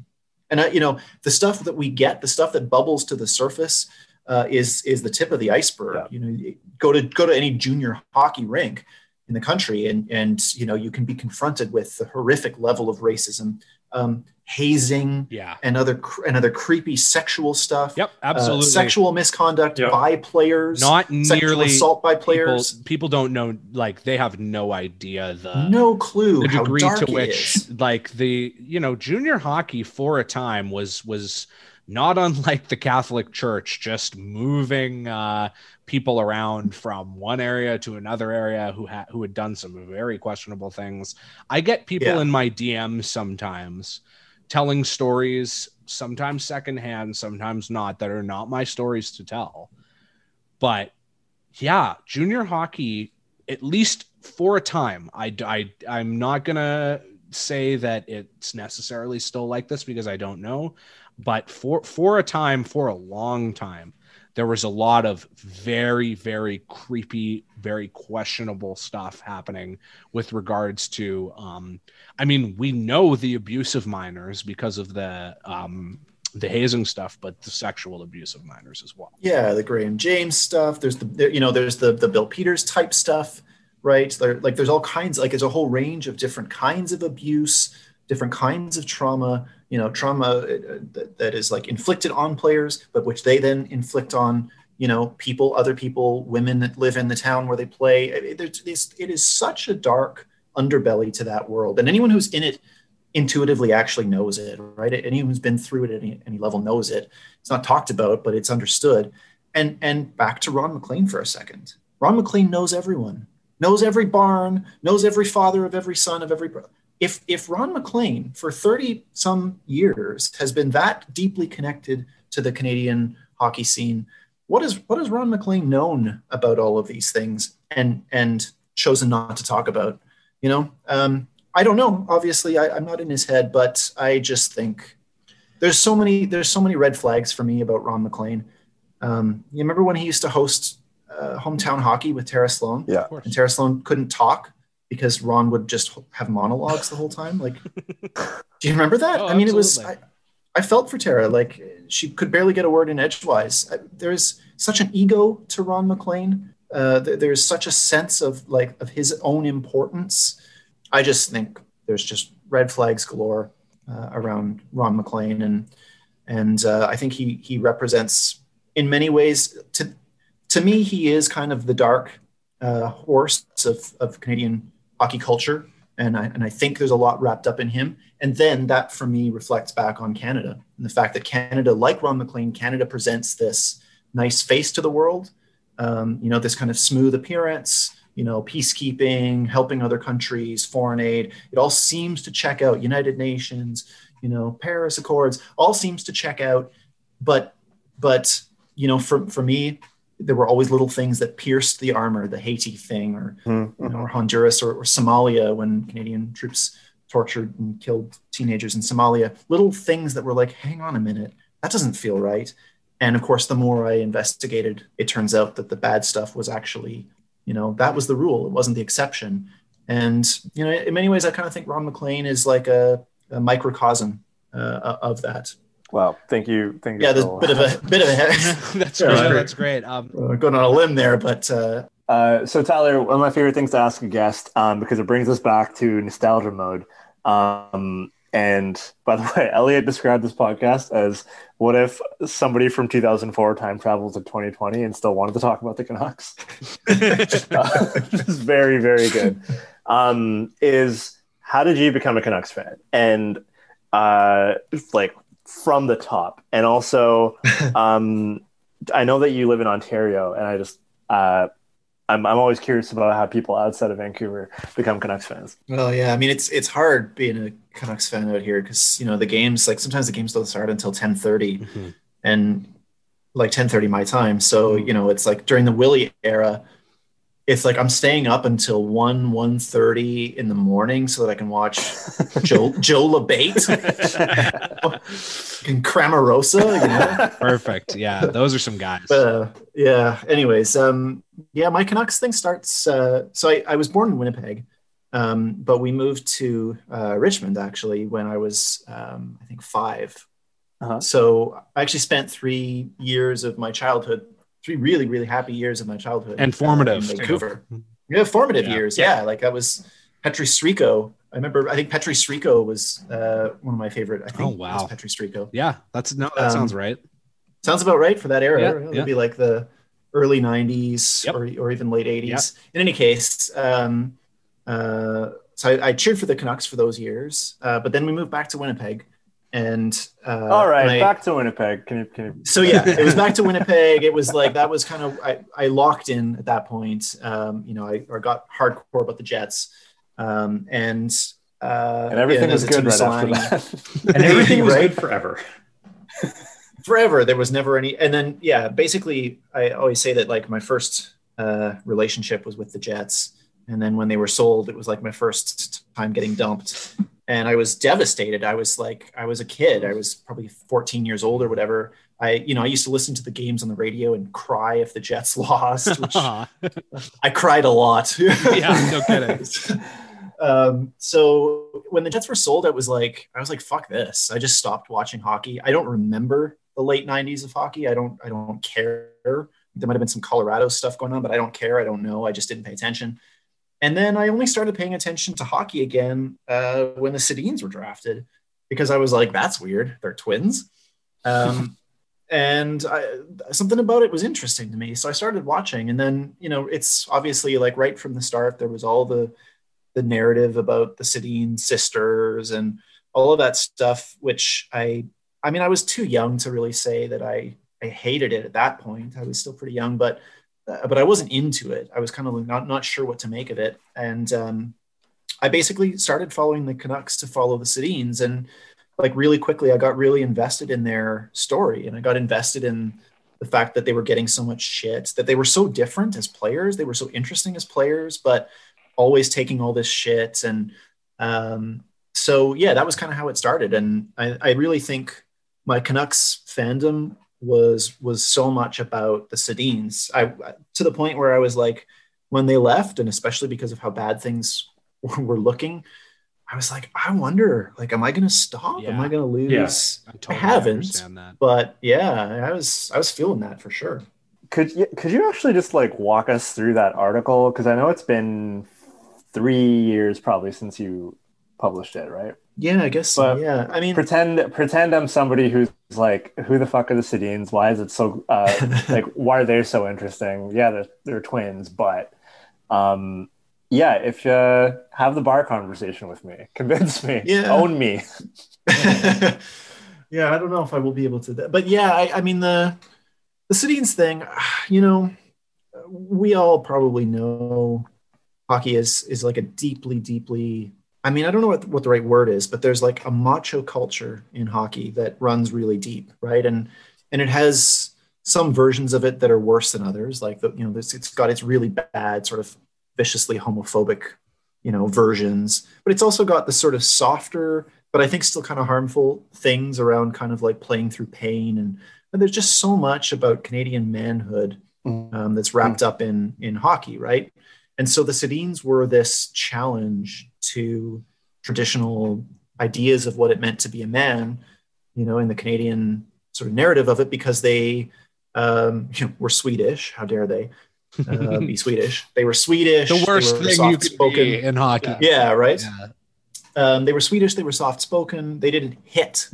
And uh, you know, the stuff that we get, the stuff that bubbles to the surface uh, is is the tip of the iceberg. Yeah. You know, go to go to any junior hockey rink in the country, and and you know you can be confronted with the horrific level of racism, um, hazing, Yeah. and other cr- and other creepy sexual stuff. Yep. uh, Absolutely. sexual misconduct Yeah. by players, Not sexual nearly assault by players. people don't know like they have no idea the no clue the how degree dark to which is. like the you know junior hockey for a time was was not unlike the catholic church just moving uh people around from one area to another area who had who had done some very questionable things. I get people Yeah. in my dms sometimes telling stories sometimes secondhand sometimes not that are not my stories to tell. But yeah junior hockey at least for a time I, I i'm not gonna say that it's necessarily still like this because i don't know. But for for a time for a long time there was a lot of very very creepy very questionable stuff happening with regards to um i mean we know the abuse of minors because of the um the hazing stuff but the sexual abuse of minors as well Yeah, the Graham James stuff. There's the you know there's the the Bill Peters type stuff, right? Like there's all kinds like there's a whole range of different kinds of abuse, different kinds of trauma. You know, trauma uh, that, that is like inflicted on players, but which they then inflict on you know people, other people, women that live in the town where they play. It, it is such a dark underbelly to that world, and anyone who's in it intuitively actually knows it, right? Anyone who's been through it at any, any level knows it. It's not talked about, but it's understood. And and back to Ron MacLean for a second. Ron MacLean knows everyone, knows every barn, knows every father of every son of every brother. If if Ron MacLean for 30 some years has been that deeply connected to the Canadian hockey scene, what is what has Ron MacLean known about all of these things and and chosen not to talk about? You know, um, I don't know. Obviously, I, I'm not in his head, but I just think there's so many there's so many red flags for me about Ron MacLean. Um, you remember when he used to host uh, hometown hockey with Tara Slone? Yeah. And Tara Slone couldn't talk because Ron would just have monologues the whole time. Like, do you remember that? Oh, I mean, it was. I. I felt for Tara. Like she could barely get a word in edgewise. I- There's such an ego to Ron MacLean. Uh, there- there's such a sense of like of his own importance. I just think there's just red flags galore uh, around Ron MacLean, and and uh, I think he he represents in many ways to to me he is kind of the dark uh, horse of of Canadian hockey culture, and I and I think there's a lot wrapped up in him. And then that for me reflects back on Canada and the fact that Canada, like Ron MacLean, Canada presents this nice face to the world. Um, you know, this kind of smooth appearance, you know, peacekeeping, helping other countries, foreign aid. It all seems to check out. United Nations, you know, Paris Accords, all seems to check out. But, but you know, for for me, there were always little things that pierced the armor, the Haiti thing, or you know, or Honduras or, or Somalia when Canadian troops tortured and killed teenagers in Somalia. Little things that were like, hang on a minute, that doesn't feel right. And of course, the more I investigated, it turns out that the bad stuff was actually, you know, that was the rule. It wasn't the exception. And you know, in many ways, I kind of think Ron MacLean is like a, a microcosm uh, of that. Wow. Thank you. Thank you. Yeah, there's a bit of a bit of a that's Yeah, great sure. that's great um uh, going on a limb there, but uh, Uh, so Tyler, one of my favorite things to ask a guest, um, because it brings us back to nostalgia mode. Um, and by the way, Elliot described this podcast as what if somebody from 2004 time traveled to 2020 and still wanted to talk about the Canucks? uh, which is very, very good. Um, is how did you become a Canucks fan? And uh, like from the top, and also, um, I know that you live in Ontario, and I just uh, I'm I'm always curious about how people outside of Vancouver become Canucks fans. Well, yeah, I mean it's it's hard being a Canucks fan out here because you know the games like sometimes the games don't start until ten thirty, and like ten thirty my time. So Mhm. you know it's like during the Willie era, it's like I'm staying up until one one thirty in the morning so that I can watch Joe Joe Labate and Cramarosa. You know? Perfect. Yeah, those are some guys. Uh, yeah. Anyways, um, yeah, my Canucks thing starts. Uh, so I, I was born in Winnipeg, um, but we moved to uh, Richmond actually when I was, um, I think, 5 Uh-huh. So I actually spent three years of my childhood, three really, really happy years of my childhood, And formative, uh, in too. Vancouver. Yeah, formative Yeah. years. Yeah. like that was Petri Skriko. I remember. I think Petri Skriko was uh, one of my favorite. I think Oh, it wow. was Petri Skriko. Yeah, that's no, that Um, sounds right. Sounds about right for that era. Yeah, It'd yeah. be like the early 90s Yep. or, or even late 80s. In any case, um, uh, so I, I cheered for the Canucks for those years, uh, but then we moved back to Winnipeg. And uh, All right, and I- back to Winnipeg. Can you? Can you so yeah, it was back to Winnipeg. It was like that was kind of I, I locked in at that point. Um, you know, I or got hardcore about the Jets, um, and uh, and everything yeah, was good right Timmy after that. and everything was Right? good forever. forever there was never any and then yeah basically i always say that like my first uh, relationship was with the jets and then when they were sold it was like my first time getting dumped and i was devastated i was like i was a kid i was probably 14 years old or whatever i you know i used to listen to the games on the radio and cry if the jets lost which i cried a lot Yeah, no kidding. um, so when the Jets were sold, I was like I was like, "Fuck this!" I just stopped watching hockey. I don't remember the late '90s of hockey. I don't. I don't care. There might have been some Colorado stuff going on, but I don't care. I don't know. I just didn't pay attention. And then I only started paying attention to hockey again uh, when the Sedins were drafted, because I was like, "That's weird. They're twins." Um, and I, something about it was interesting to me, so I started watching. And then you know, it's obviously like right from the start, there was all the the narrative about the Sedin sisters and all of that stuff, which I, I mean, I was too young to really say that I, I hated it at that point. I was still pretty young, but, uh, but I wasn't into it. I was kind of not, not sure what to make of it. And um, I basically started following the Canucks to follow the Sedins. And like really quickly, I got really invested in their story and I got invested in the fact that they were getting so much shit, that they were so different as players. They were so interesting as players, but always taking all this shit and um, so yeah that was kind of how it started and I, I really think my canucks fandom was was so much about the sedins i to the point where i was like when they left and especially because of how bad things were looking i was like i wonder like am i gonna stop am i gonna lose Yeah. I totally haven't. understand that. but yeah i was i was feeling that for sure Could you could you actually just like walk us through that article? Because I know it's been three years probably since you published it, right? Yeah i guess so But yeah i mean Pretend pretend I'm somebody who's like, who the fuck are the Sedins? Why is it so uh, like why are they so interesting? Yeah, they're they're twins, but um yeah, if you have the bar conversation with me, convince me, Yeah. own me. yeah, I don't know if I will be able to. But yeah, I, I mean the the Sedins thing. You know, we all probably know hockey is is like a deeply, deeply. I mean, I don't know what, what the right word is, but there's like a macho culture in hockey that runs really deep, right? And and it has some versions of it that are worse than others. Like the you know, this it's got its really bad sort of viciously homophobic you know versions but it's also got the sort of softer but i think still kind of harmful things around kind of like playing through pain and, and there's just so much about canadian manhood um, that's wrapped up in in hockey right and so the sedins were this challenge to traditional ideas of what it meant to be a man you know in the canadian sort of narrative of it because they um, you know, were swedish how dare they uh, be swedish they were swedish The worst thing you could soft-spoken. be in hockey. yeah right Yeah. um, they were Swedish. They were soft spoken. They didn't hit.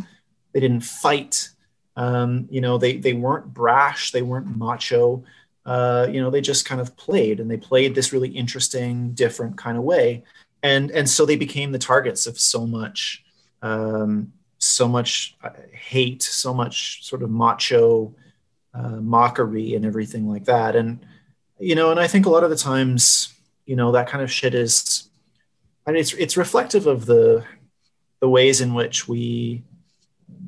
They didn't fight. Um, you know, they they weren't brash. They weren't macho. Uh, you know, they just kind of played, and they played this really interesting, different kind of way. And and so they became the targets of so much, um, so much uh, hate, so much sort of macho uh, mockery, and everything like that. And you know, and I think a lot of the times, you know, that kind of shit is and it's it's reflective of the the ways in which we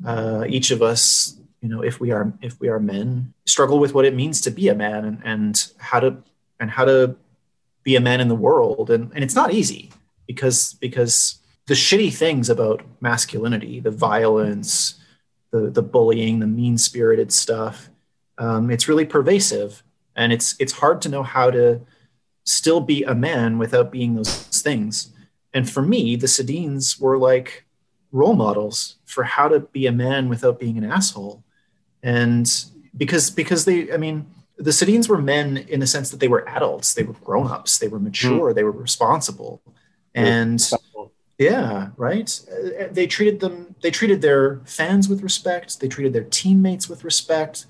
uh, each of us you know if we are if we are men struggle with what it means to be a man and, and how to and how to be a man in the world, and and it's not easy because because the shitty things about masculinity, the violence, the the bullying, the mean spirited stuff, um, it's really pervasive, and it's it's hard to know how to still be a man without being those things. And for me, the Sedins were like role models for how to be a man without being an asshole. And because because they, I mean, the Sedins were men in the sense that they were adults, they were grown-ups, they were mature, mm. they were responsible. And yeah, right. They treated them, they treated their fans with respect, they treated their teammates with respect.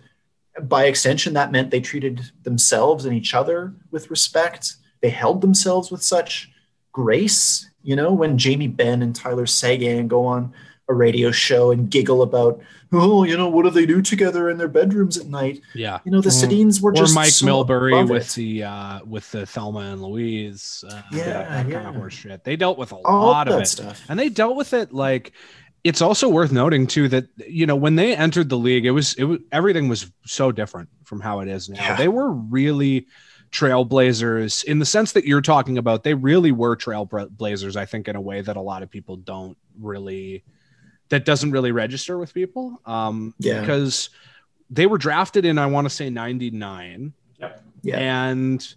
By extension, that meant they treated themselves and each other with respect. They held themselves with such grace you know, when Jamie Benn and Tyler Seguin go on a radio show and giggle about, oh, you know, what do they do together in their bedrooms at night? Yeah, you know, the mm. Sedins were just or just Mike so Milbury with the uh, with the Thelma and Louise, uh, yeah, that yeah. kind of horse shit. They dealt with a All lot of it, stuff. and they dealt with it like. It's also worth noting too that you know when they entered the league, it was it was everything was so different from how it is now. Yeah. They were really trailblazers in the sense that you're talking about they really were trailblazers i think in a way that a lot of people don't really that doesn't really register with people um Yeah. because they were drafted in i want to say 99 Yeah. and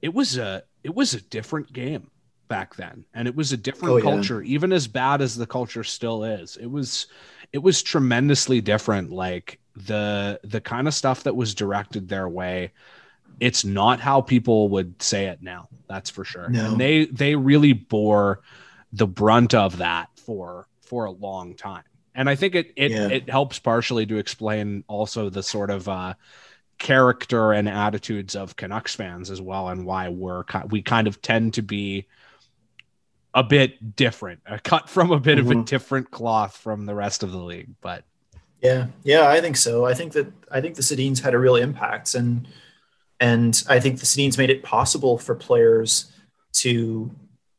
it was a it was a different game back then and it was a different Oh, yeah. culture even as bad as the culture still is it was it was tremendously different like the the kind of stuff that was directed their way it's not how people would say it now that's for sure No. and they they really bore the brunt of that for for a long time and i think it it, Yeah. it helps partially to explain also the sort of uh character and attitudes of canucks fans as well and why we're we kind of tend to be a bit different a cut from a bit of a Mhm. different cloth from the rest of the league but Yeah, yeah, I think so. I think that I think the Sedins had a real impact, and and I think the Sedins made it possible for players to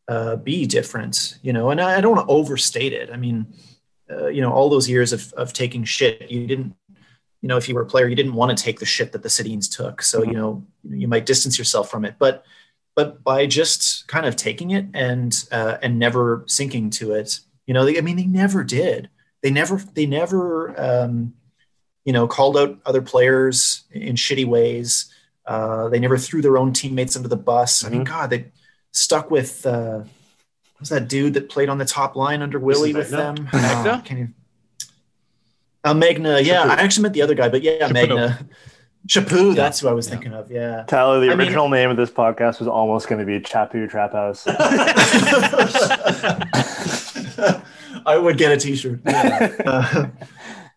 uh, be different. You know, and I, I don't want to overstate it. I mean, uh, you know, all those years of of taking shit, you didn't. You know, if you were a player, you didn't want to take the shit that the Sedins took. So you know, you might distance yourself from it, but but by just kind of taking it and uh, and never sinking to it, you know, they, I mean, they never did they never they never um, you know called out other players in shitty ways uh, they never threw their own teammates under the bus i mean god they stuck with uh, what was that dude that played on the top line under willie with them Magna? Oh, can you uh, Magna, yeah, Chaput. I actually meant the other guy, but yeah, Chaput. Magna, Chaput, that's who I was Yeah. thinking of. Yeah, Tyler, the I mean- original name of this podcast was almost going to be Chaput Trap House. I would get a T-shirt. Yeah. Uh,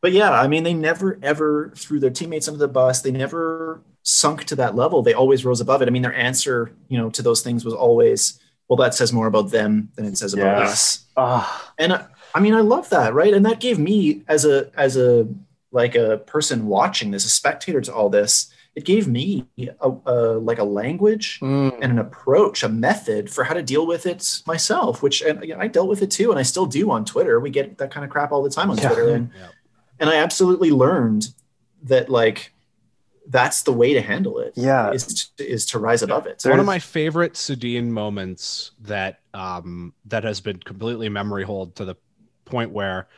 but yeah, I mean, they never ever threw their teammates under the bus. They never sunk to that level. They always rose above it. I mean, their answer, you know, to those things was always, "Well, that says more about them than it says about us." Ah, And uh, I mean, I love that, right? And that gave me, as a as a like a person watching this, a spectator to all this, it gave me a, a like a language mm, and an approach, a method for how to deal with it myself, which and you know, I dealt with it too, and I still do on Twitter. We get that kind of crap all the time on Yeah. Twitter, and Yeah. and I absolutely learned that like that's the way to handle it. Yeah. is to, is to rise above it. one of my favorite Sedin moments that um that has been completely memory hold to the point where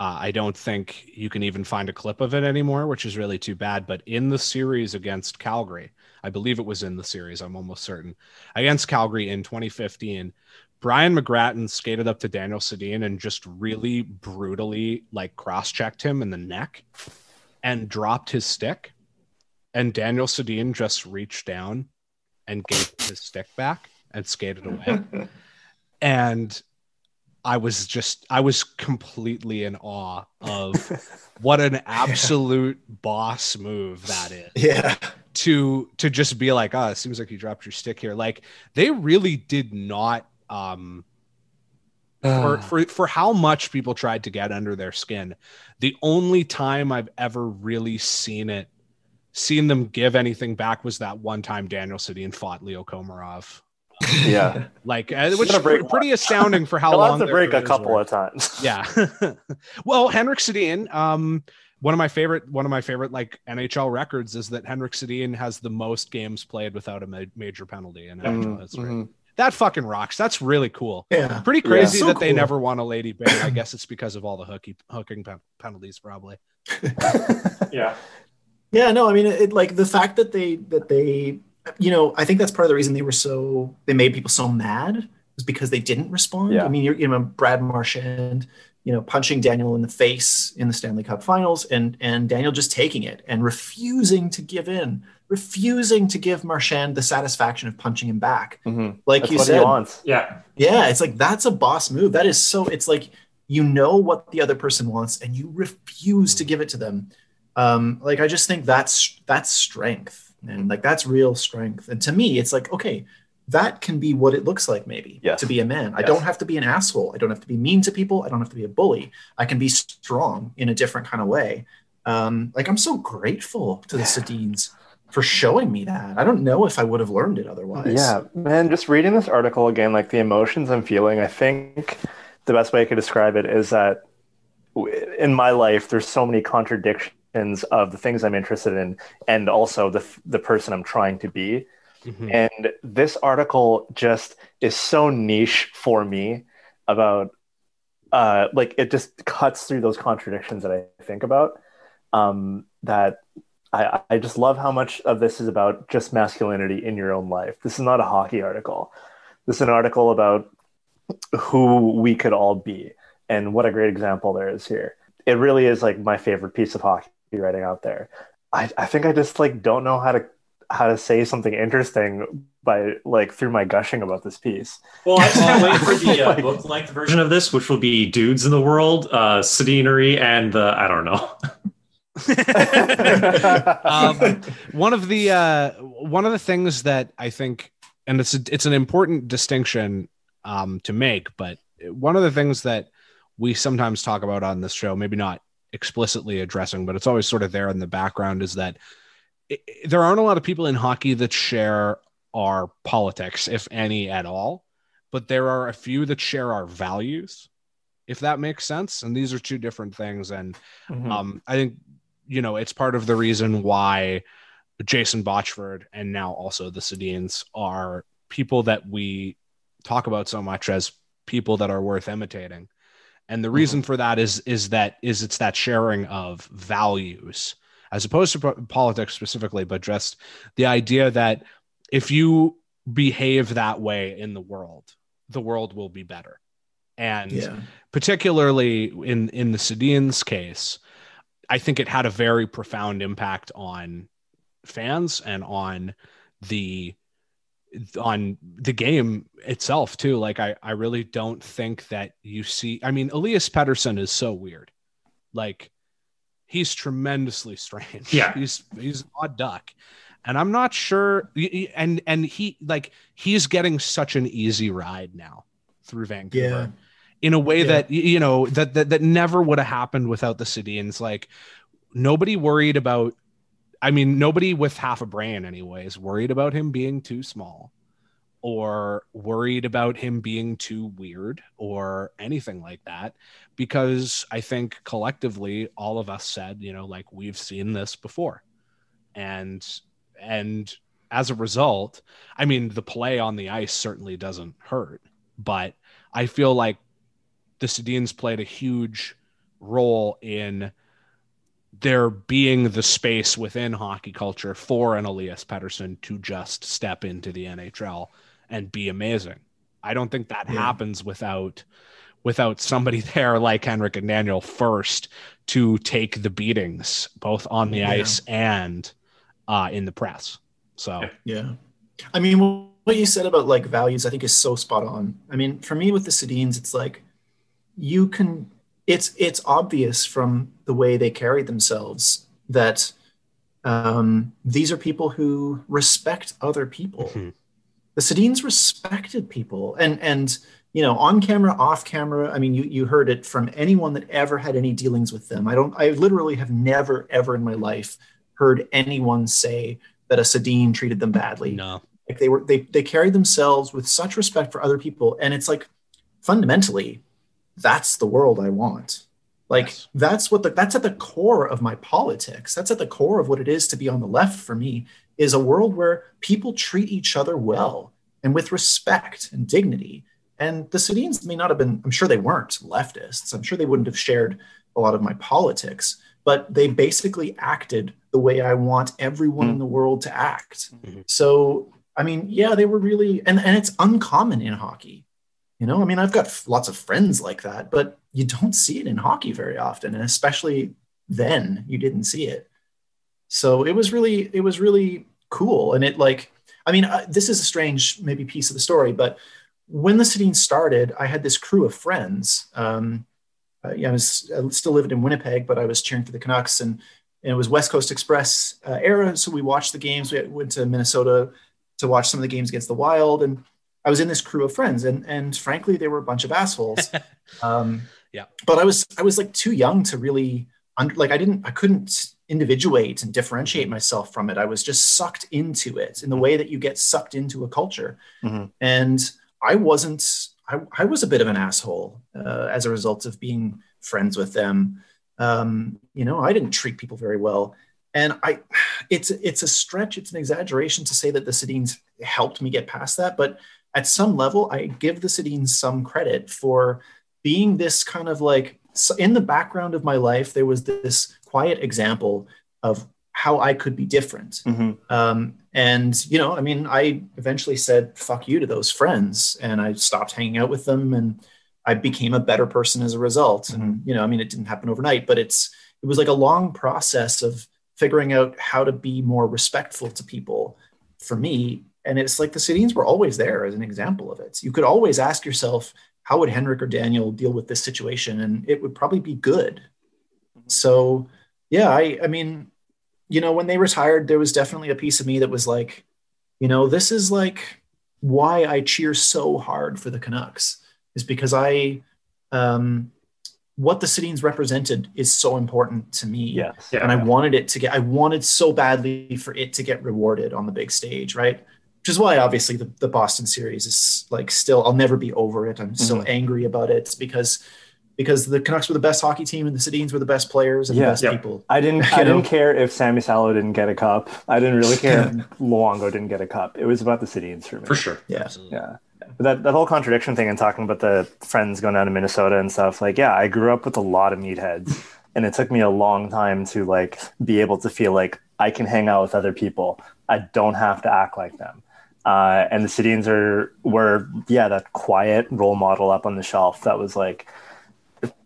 uh, I don't think you can even find a clip of it anymore, which is really too bad. But in the series against Calgary, I believe it was in the series, I'm almost certain, against Calgary in 2015, Brian McGrattan skated up to Daniel Sedin and just really brutally like cross checked him in the neck and dropped his stick. And Daniel Sedin just reached down and gave his stick back and skated away. and I was just, I was completely in awe of what an absolute boss move that is yeah, to to just be like, oh, it seems like you dropped your stick here. Like they really did not um for, for for how much people tried to get under their skin. The only time I've ever really seen it seen them give anything back was that one time Daniel Sedin fought Leo Komarov. yeah. Like uh, which is break- pretty astounding for how long to break a couple were. of times. Yeah. well, Henrik Sedin, um, one of my favorite one of my favorite like NHL records is that Henrik Sedin has the most games played without a ma- major penalty in NHL Mhm, history. mhm. That fucking rocks. That's really cool. Yeah. Pretty crazy So that they never won a Lady Byng. I guess it's because of all the hooky, hooking pen- penalties, probably. Yeah. Yeah, no, I mean, it, like the fact that they that they, you know, I think that's part of the reason they were so they made people so mad was because they didn't respond. Yeah. I mean, you're, you know, Brad Marchand, you know, punching Daniel in the face in the Stanley Cup Finals, and and Daniel just taking it and refusing to give in, refusing to give Marchand the satisfaction of punching him back. Mhm. Like That's you what said, he wants. Yeah. yeah, it's like that's a boss move. That is so. It's like you know what the other person wants, and you refuse to give it to them. Um, like I just think that's that's strength, and like that's real strength. And to me, it's like okay, that can be what it looks like maybe Yes. to be a man. I don't have to be an asshole. I don't have to be mean to people. I don't have to be a bully. I can be strong in a different kind of way. Um, like I'm so grateful to the Sedins for showing me that. I don't know if I would have learned it otherwise. Yeah, man, just reading this article again, like the emotions I'm feeling, I think the best way I could describe it is that in my life, there's so many contradictions of the things I'm interested in and also the, the person I'm trying to be. Mhm. And this article just is so niche for me about, uh, like, it just cuts through those contradictions that I think about. Um, that I, I just love how much of this is about just masculinity in your own life. This is not a hockey article. This is an article about who we could all be and what a great example there is here. It really is like my favorite piece of hockey writing out there. I, I think I just like don't know how to how to say something interesting by like through my gushing about this piece. Well, I just can't wait for the uh, book length version of this, which will be dudes in the world, uh, Sedinery, and the I don't know. um, one of the uh, one of the things that I think, and it's a, it's an important distinction um, to make, but one of the things that we sometimes talk about on this show, maybe not explicitly addressing, but it's always sort of there in the background, is that it, there aren't a lot of people in hockey that share our politics, if any at all, but there are a few that share our values, if that makes sense. And these are two different things, and Mhm. um, I think you know it's part of the reason why Jason Botchford and now also the Sedins are people that we talk about so much as people that are worth imitating. And the mm-hmm. reason for that is is that is it's that sharing of values as opposed to politics specifically, but just the idea that if you behave that way in the world, the world will be better. And yeah. particularly in in the Sedin's case, I think it had a very profound impact on fans and on the on the game itself too. Like I I really don't think that you see. I mean, Elias Pettersson is so weird. Like he's tremendously strange. Yeah. he's he's an odd duck. And I'm not sure and and he like he's getting such an easy ride now through Vancouver Yeah. in a way Yeah. that you know that that, that never would have happened without the Sedins. Like nobody worried about. I mean, nobody with half a brain, anyways, worried about him being too small, or worried about him being too weird, or anything like that. Because I think collectively, all of us said, you know, like we've seen this before, and and as a result, I mean, the play on the ice certainly doesn't hurt, but I feel like the Sedins played a huge role in there being the space within hockey culture for an Elias Pettersson to just step into the NHL and be amazing. I don't think that Yeah. happens without without somebody there like Henrik and Daniel first to take the beatings both on the Yeah. ice and uh, in the press. So Yeah. I mean, what you said about like values, I think is so spot on. I mean, for me with the Sedins, it's like you can, it's, it's obvious from the way they carry themselves that um, these are people who respect other people. Mhm. The Sedins respected people and, and, you know, on camera, off camera. I mean, you, you heard it from anyone that ever had any dealings with them. I don't, I literally have never, ever in my life heard anyone say that a Sedin treated them badly. no. Like they were, they they carried themselves with such respect for other people, and it's like fundamentally, that's the world I want. Like Yes. that's what the that's at the core of my politics. That's at the core of what it is to be on the left for me is a world where people treat each other well and with respect and dignity. And the Sedins may not have been, I'm sure they weren't leftists. I'm sure they wouldn't have shared a lot of my politics, but they basically acted the way I want everyone in the world to act. Mhm. So, I mean, yeah, they were really, and, and it's uncommon in hockey. You know, I mean, I've got lots of friends like that, but you don't see it in hockey very often. And especially then, you didn't see it. So it was really, it was really cool. And it like, I mean, uh, this is a strange maybe piece of the story, but when the Sedin started, I had this crew of friends. Um, uh, yeah, I was I still lived in Winnipeg, but I was cheering for the Canucks, and, and it was West Coast Express uh, era. So we watched the games. We went to Minnesota to watch some of the games against the Wild, and I was in this crew of friends, and and frankly, they were a bunch of assholes. um, Yeah. but I was I was like too young to really under, like I didn't I couldn't individuate and differentiate myself from it. I was just sucked into it in the way that you get sucked into a culture, Mhm. and I wasn't. I, I was a bit of an asshole uh, as a result of being friends with them. Um, you know, I didn't treat people very well, and I. It's it's a stretch. It's an exaggeration to say that the Sedins helped me get past that, but at some level, I give the Sedins some credit for being this kind of like in the background of my life. There was this quiet example of how I could be different. Mhm. Um, and you know, I mean, I eventually said "fuck you" to those friends, and I stopped hanging out with them, and I became a better person as a result. And you know, I mean, it didn't happen overnight, but it's it was like a long process of figuring out how to be more respectful to people for me. And it's like the Sedins were always there as an example of it. You could always ask yourself, how would Henrik or Daniel deal with this situation? And it would probably be good. So, yeah, I, I mean, you know, when they retired, there was definitely a piece of me that was like, you know, this is like why I cheer so hard for the Canucks is because I, um, what the Sedins represented is so important to me Yes. Yeah. and I wanted it to get I wanted so badly for it to get rewarded on the big stage, right? Which is why obviously the, the Boston series is like still I'll never be over it. I'm so Mhm. angry about it because because the Canucks were the best hockey team and the Sedins were the best players and Yeah. the best Yeah. people. I didn't. I know? didn't care if Sami Salo didn't get a cup. I didn't really care if Luongo didn't get a cup. It was about the Sedins for me. for sure. Yeah. Absolutely. Yeah. But that, that whole contradiction thing and talking about the friends going down to Minnesota and stuff, like, yeah, I grew up with a lot of meatheads. And it took me a long time to like be able to feel like I can hang out with other people. I don't have to act like them. Uh, and the Sedins are were yeah that quiet role model up on the shelf that was like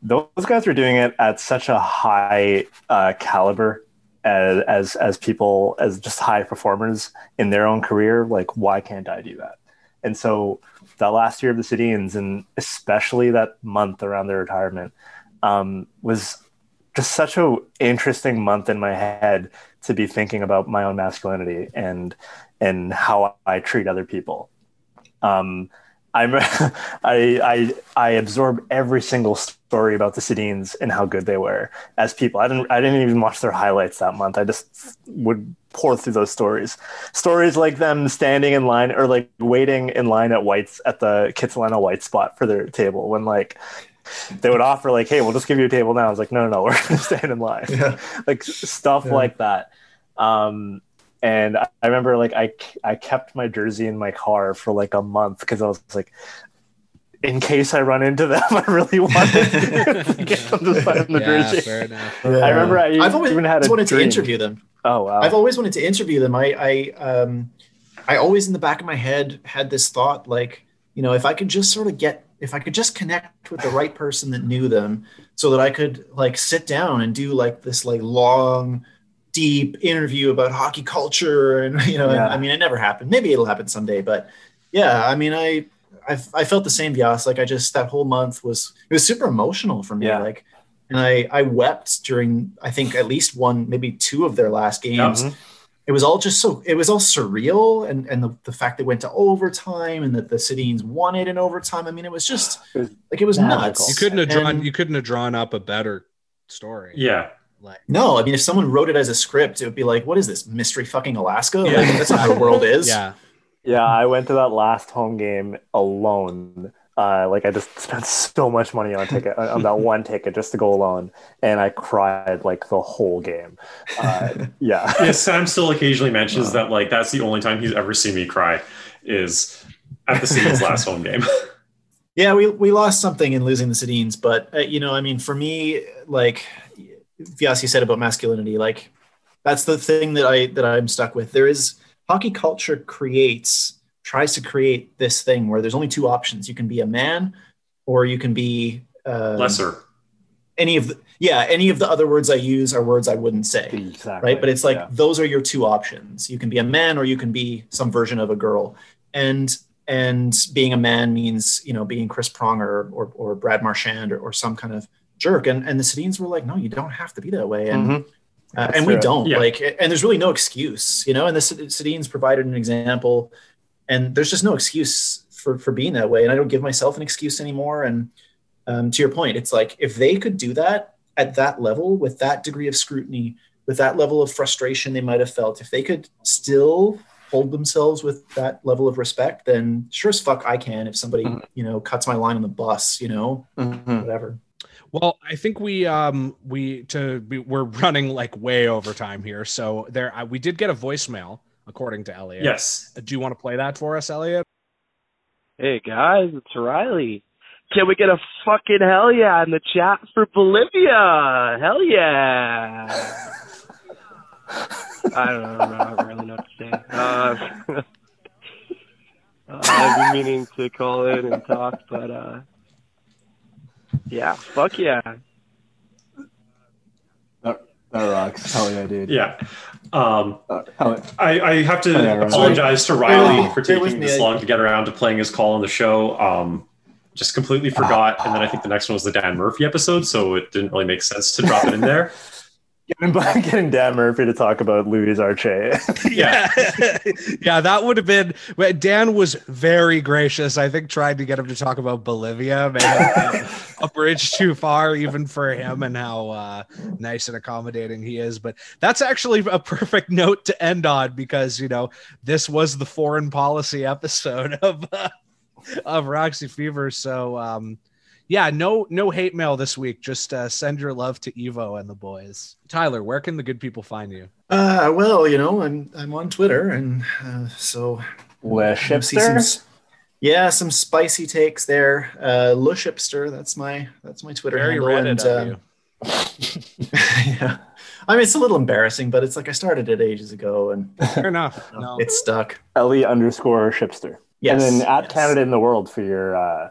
those guys were doing it at such a high uh, caliber as, as as people as just high performers in their own career. Like why can't I do that? And so that last year of the Sedins, and especially that month around their retirement, um, was just such a interesting month in my head to be thinking about my own masculinity and and how I treat other people. Um, I'm I, I I absorb every single story about the Sedins and how good they were as people. I didn't I didn't even watch their highlights that month. I just would pour through those stories. Stories like them standing in line or like waiting in line at White's at the Kitsilano White spot for their table when like they would offer like, hey, we'll just give you a table now. I was like, no, no, no, we're gonna stand in line. Yeah. like stuff Yeah. like that. Um, and I I remember like I I kept my jersey in my car for like a month because I was like, in case I run into them, I really wanted to get them to sign the Yeah, jersey. fair enough. I remember I I've always even had a wanted dream. to interview them. Oh wow! I've always wanted to interview them. I, I, um, I always in the back of my head had this thought, like, you know, if I could just sort of get, if I could just connect with the right person that knew them, so that I could like sit down and do like this like long, deep interview about hockey culture, and you know, and, Yeah. I mean, it never happened. Maybe it'll happen someday, but yeah, I mean, I. I, I felt the same, Vyas. Like I just that whole month was it was super emotional for me. Yeah. Like, and I I wept during I think at least one, maybe two of their last games Mhm. it was all just so it was all surreal and and the, the fact they went to overtime and that the Sedins won it in overtime. I mean, it was just It was like it was magical. nuts. You couldn't have drawn. And- you couldn't have drawn up a better story. Yeah. Like no, I mean, if someone wrote it as a script, it would be like, what is this mystery fucking Alaska? Yeah. Like, that's not how the world is. yeah, Yeah, I went to that last home game alone Uh, like I just spent so much money on ticket on that one ticket just to go alone, and I cried like the whole game. Uh, yeah, yeah. Sam still occasionally mentions that like that's the only time he's ever seen me cry is at the Sedin's last home game. Yeah, we we lost something in losing the Sedins, but uh, you know, I mean, for me, like Vyasi said about masculinity, like that's the thing that I that I'm stuck with. There is hockey culture creates tries to create this thing where there's only two options. You can be a man, or you can be um, lesser. Any of the yeah, any of the other words I use are words I wouldn't say. Exactly. Right, but it's like Yeah. those are your two options. You can be a man, or you can be some version of a girl, and and being a man means you know being Chris Pronger or or Brad Marchand or, or some kind of jerk. And and the Sedins were like, no, you don't have to be that way. And Mhm. uh, That's and we true. don't Yeah. like and there's really no excuse you know and the Sed- sedins provided an example and there's just no excuse for for being that way and i don't give myself an excuse anymore and um, to your point it's like if they could do that at that level with that degree of scrutiny with that level of frustration they might have felt if they could still hold themselves with that level of respect then sure as fuck i can if somebody Mhm. you know cuts my line on the bus you know Mhm. whatever Well, I think we um we to be, we're running like way over time here. So there uh, we did get a voicemail according to Elliot. Yes. Do you want to play that for us, Elliot? Hey guys, it's Riley. Can we get a fucking hell yeah in the chat for Bolivia? Hell yeah! I don't know, I don't really know what to say. Uh, uh, I've been meaning to call in and talk, but uh, yeah, fuck yeah. That rocks. Hell yeah, dude. Yeah. Um, Uh, I, I have to Oh, yeah, apologize to Riley with- for taking this long to get around to playing his call on the show. Um, just completely forgot, and then I think the next one was the Dan Murphy episode, so it didn't really make sense to drop it in there. Getting, getting Dan Murphy to talk about Louis Arce. Yeah. yeah, that would have been. Dan was very gracious. I think trying to get him to talk about Bolivia may have a bridge too far, even for him, and how uh, nice and accommodating he is. But that's actually a perfect note to end on because you know this was the foreign policy episode of uh, of Roxy Fever. So um, yeah, no no hate mail this week. Just uh, send your love to Evo and the boys. Tyler, where can the good people find you? uh well you know i'm i'm on twitter and uh, so Le You'll Shipster? yeah, some spicy takes there. Uh, Lushipster, that's my that's my Twitter Very handle. Reddit and, of you. yeah, I mean it's a little embarrassing, but it's like I started it ages ago and Fair enough. No. it's stuck. Ellie underscore Shipster. Yes, and then at yes. Canada in the World for your uh,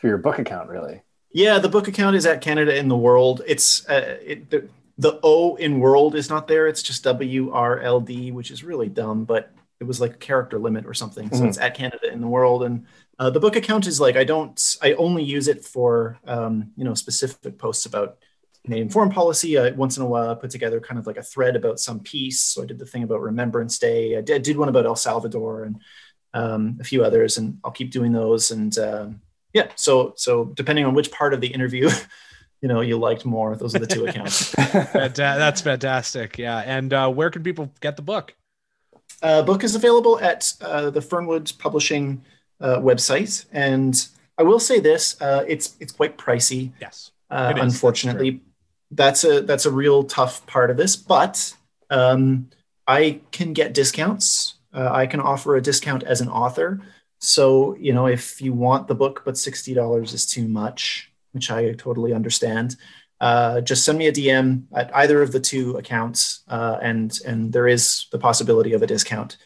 for your book account, really. Yeah, the book account is at Canada in the World. It's uh, it, the, the O in World is not there. It's just W R L D, which is really dumb, but it was like a character limit or something. So Mhm. it's at Canada in the World, and uh, the book account is like I don't. I only use it for um, you know specific posts about Canadian foreign policy. I, once in a while, I put together kind of like a thread about some piece. So I did the thing about Remembrance Day. I did, did one about El Salvador and um, a few others, and I'll keep doing those. And um, yeah, so so depending on which part of the interview, you know, you liked more, those are the two accounts. That's fantastic. Yeah. And uh, where can people get the book? uh, book is available at uh, the Fernwood Publishing uh, website, and I will say this: uh, it's it's quite pricey. Yes. Uh, is, that's unfortunately, that's, a that's a real tough part of this. But um, I can get discounts. Uh, I can offer a discount as an author. So you know, if you want the book, but sixty dollars is too much, which I totally understand. Uh, just send me a DM at either of the two accounts, uh, and and there is the possibility of a discount.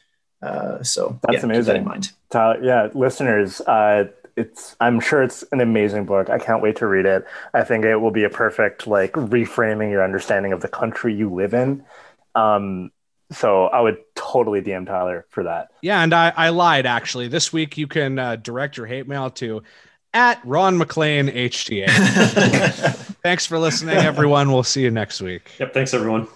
Uh, so That's yeah, keep that amazing. in mind. Tyler, yeah, listeners, uh, it's I'm sure it's an amazing book. I can't wait to read it. I think it will be a perfect like reframing your understanding of the country you live in. Um, so I would totally DM Tyler for that. Yeah. And I, I lied actually. This week you can uh, direct your hate mail to at Ron MacLean HTA. Thanks for listening, everyone. We'll see you next week. Yep. Thanks, everyone.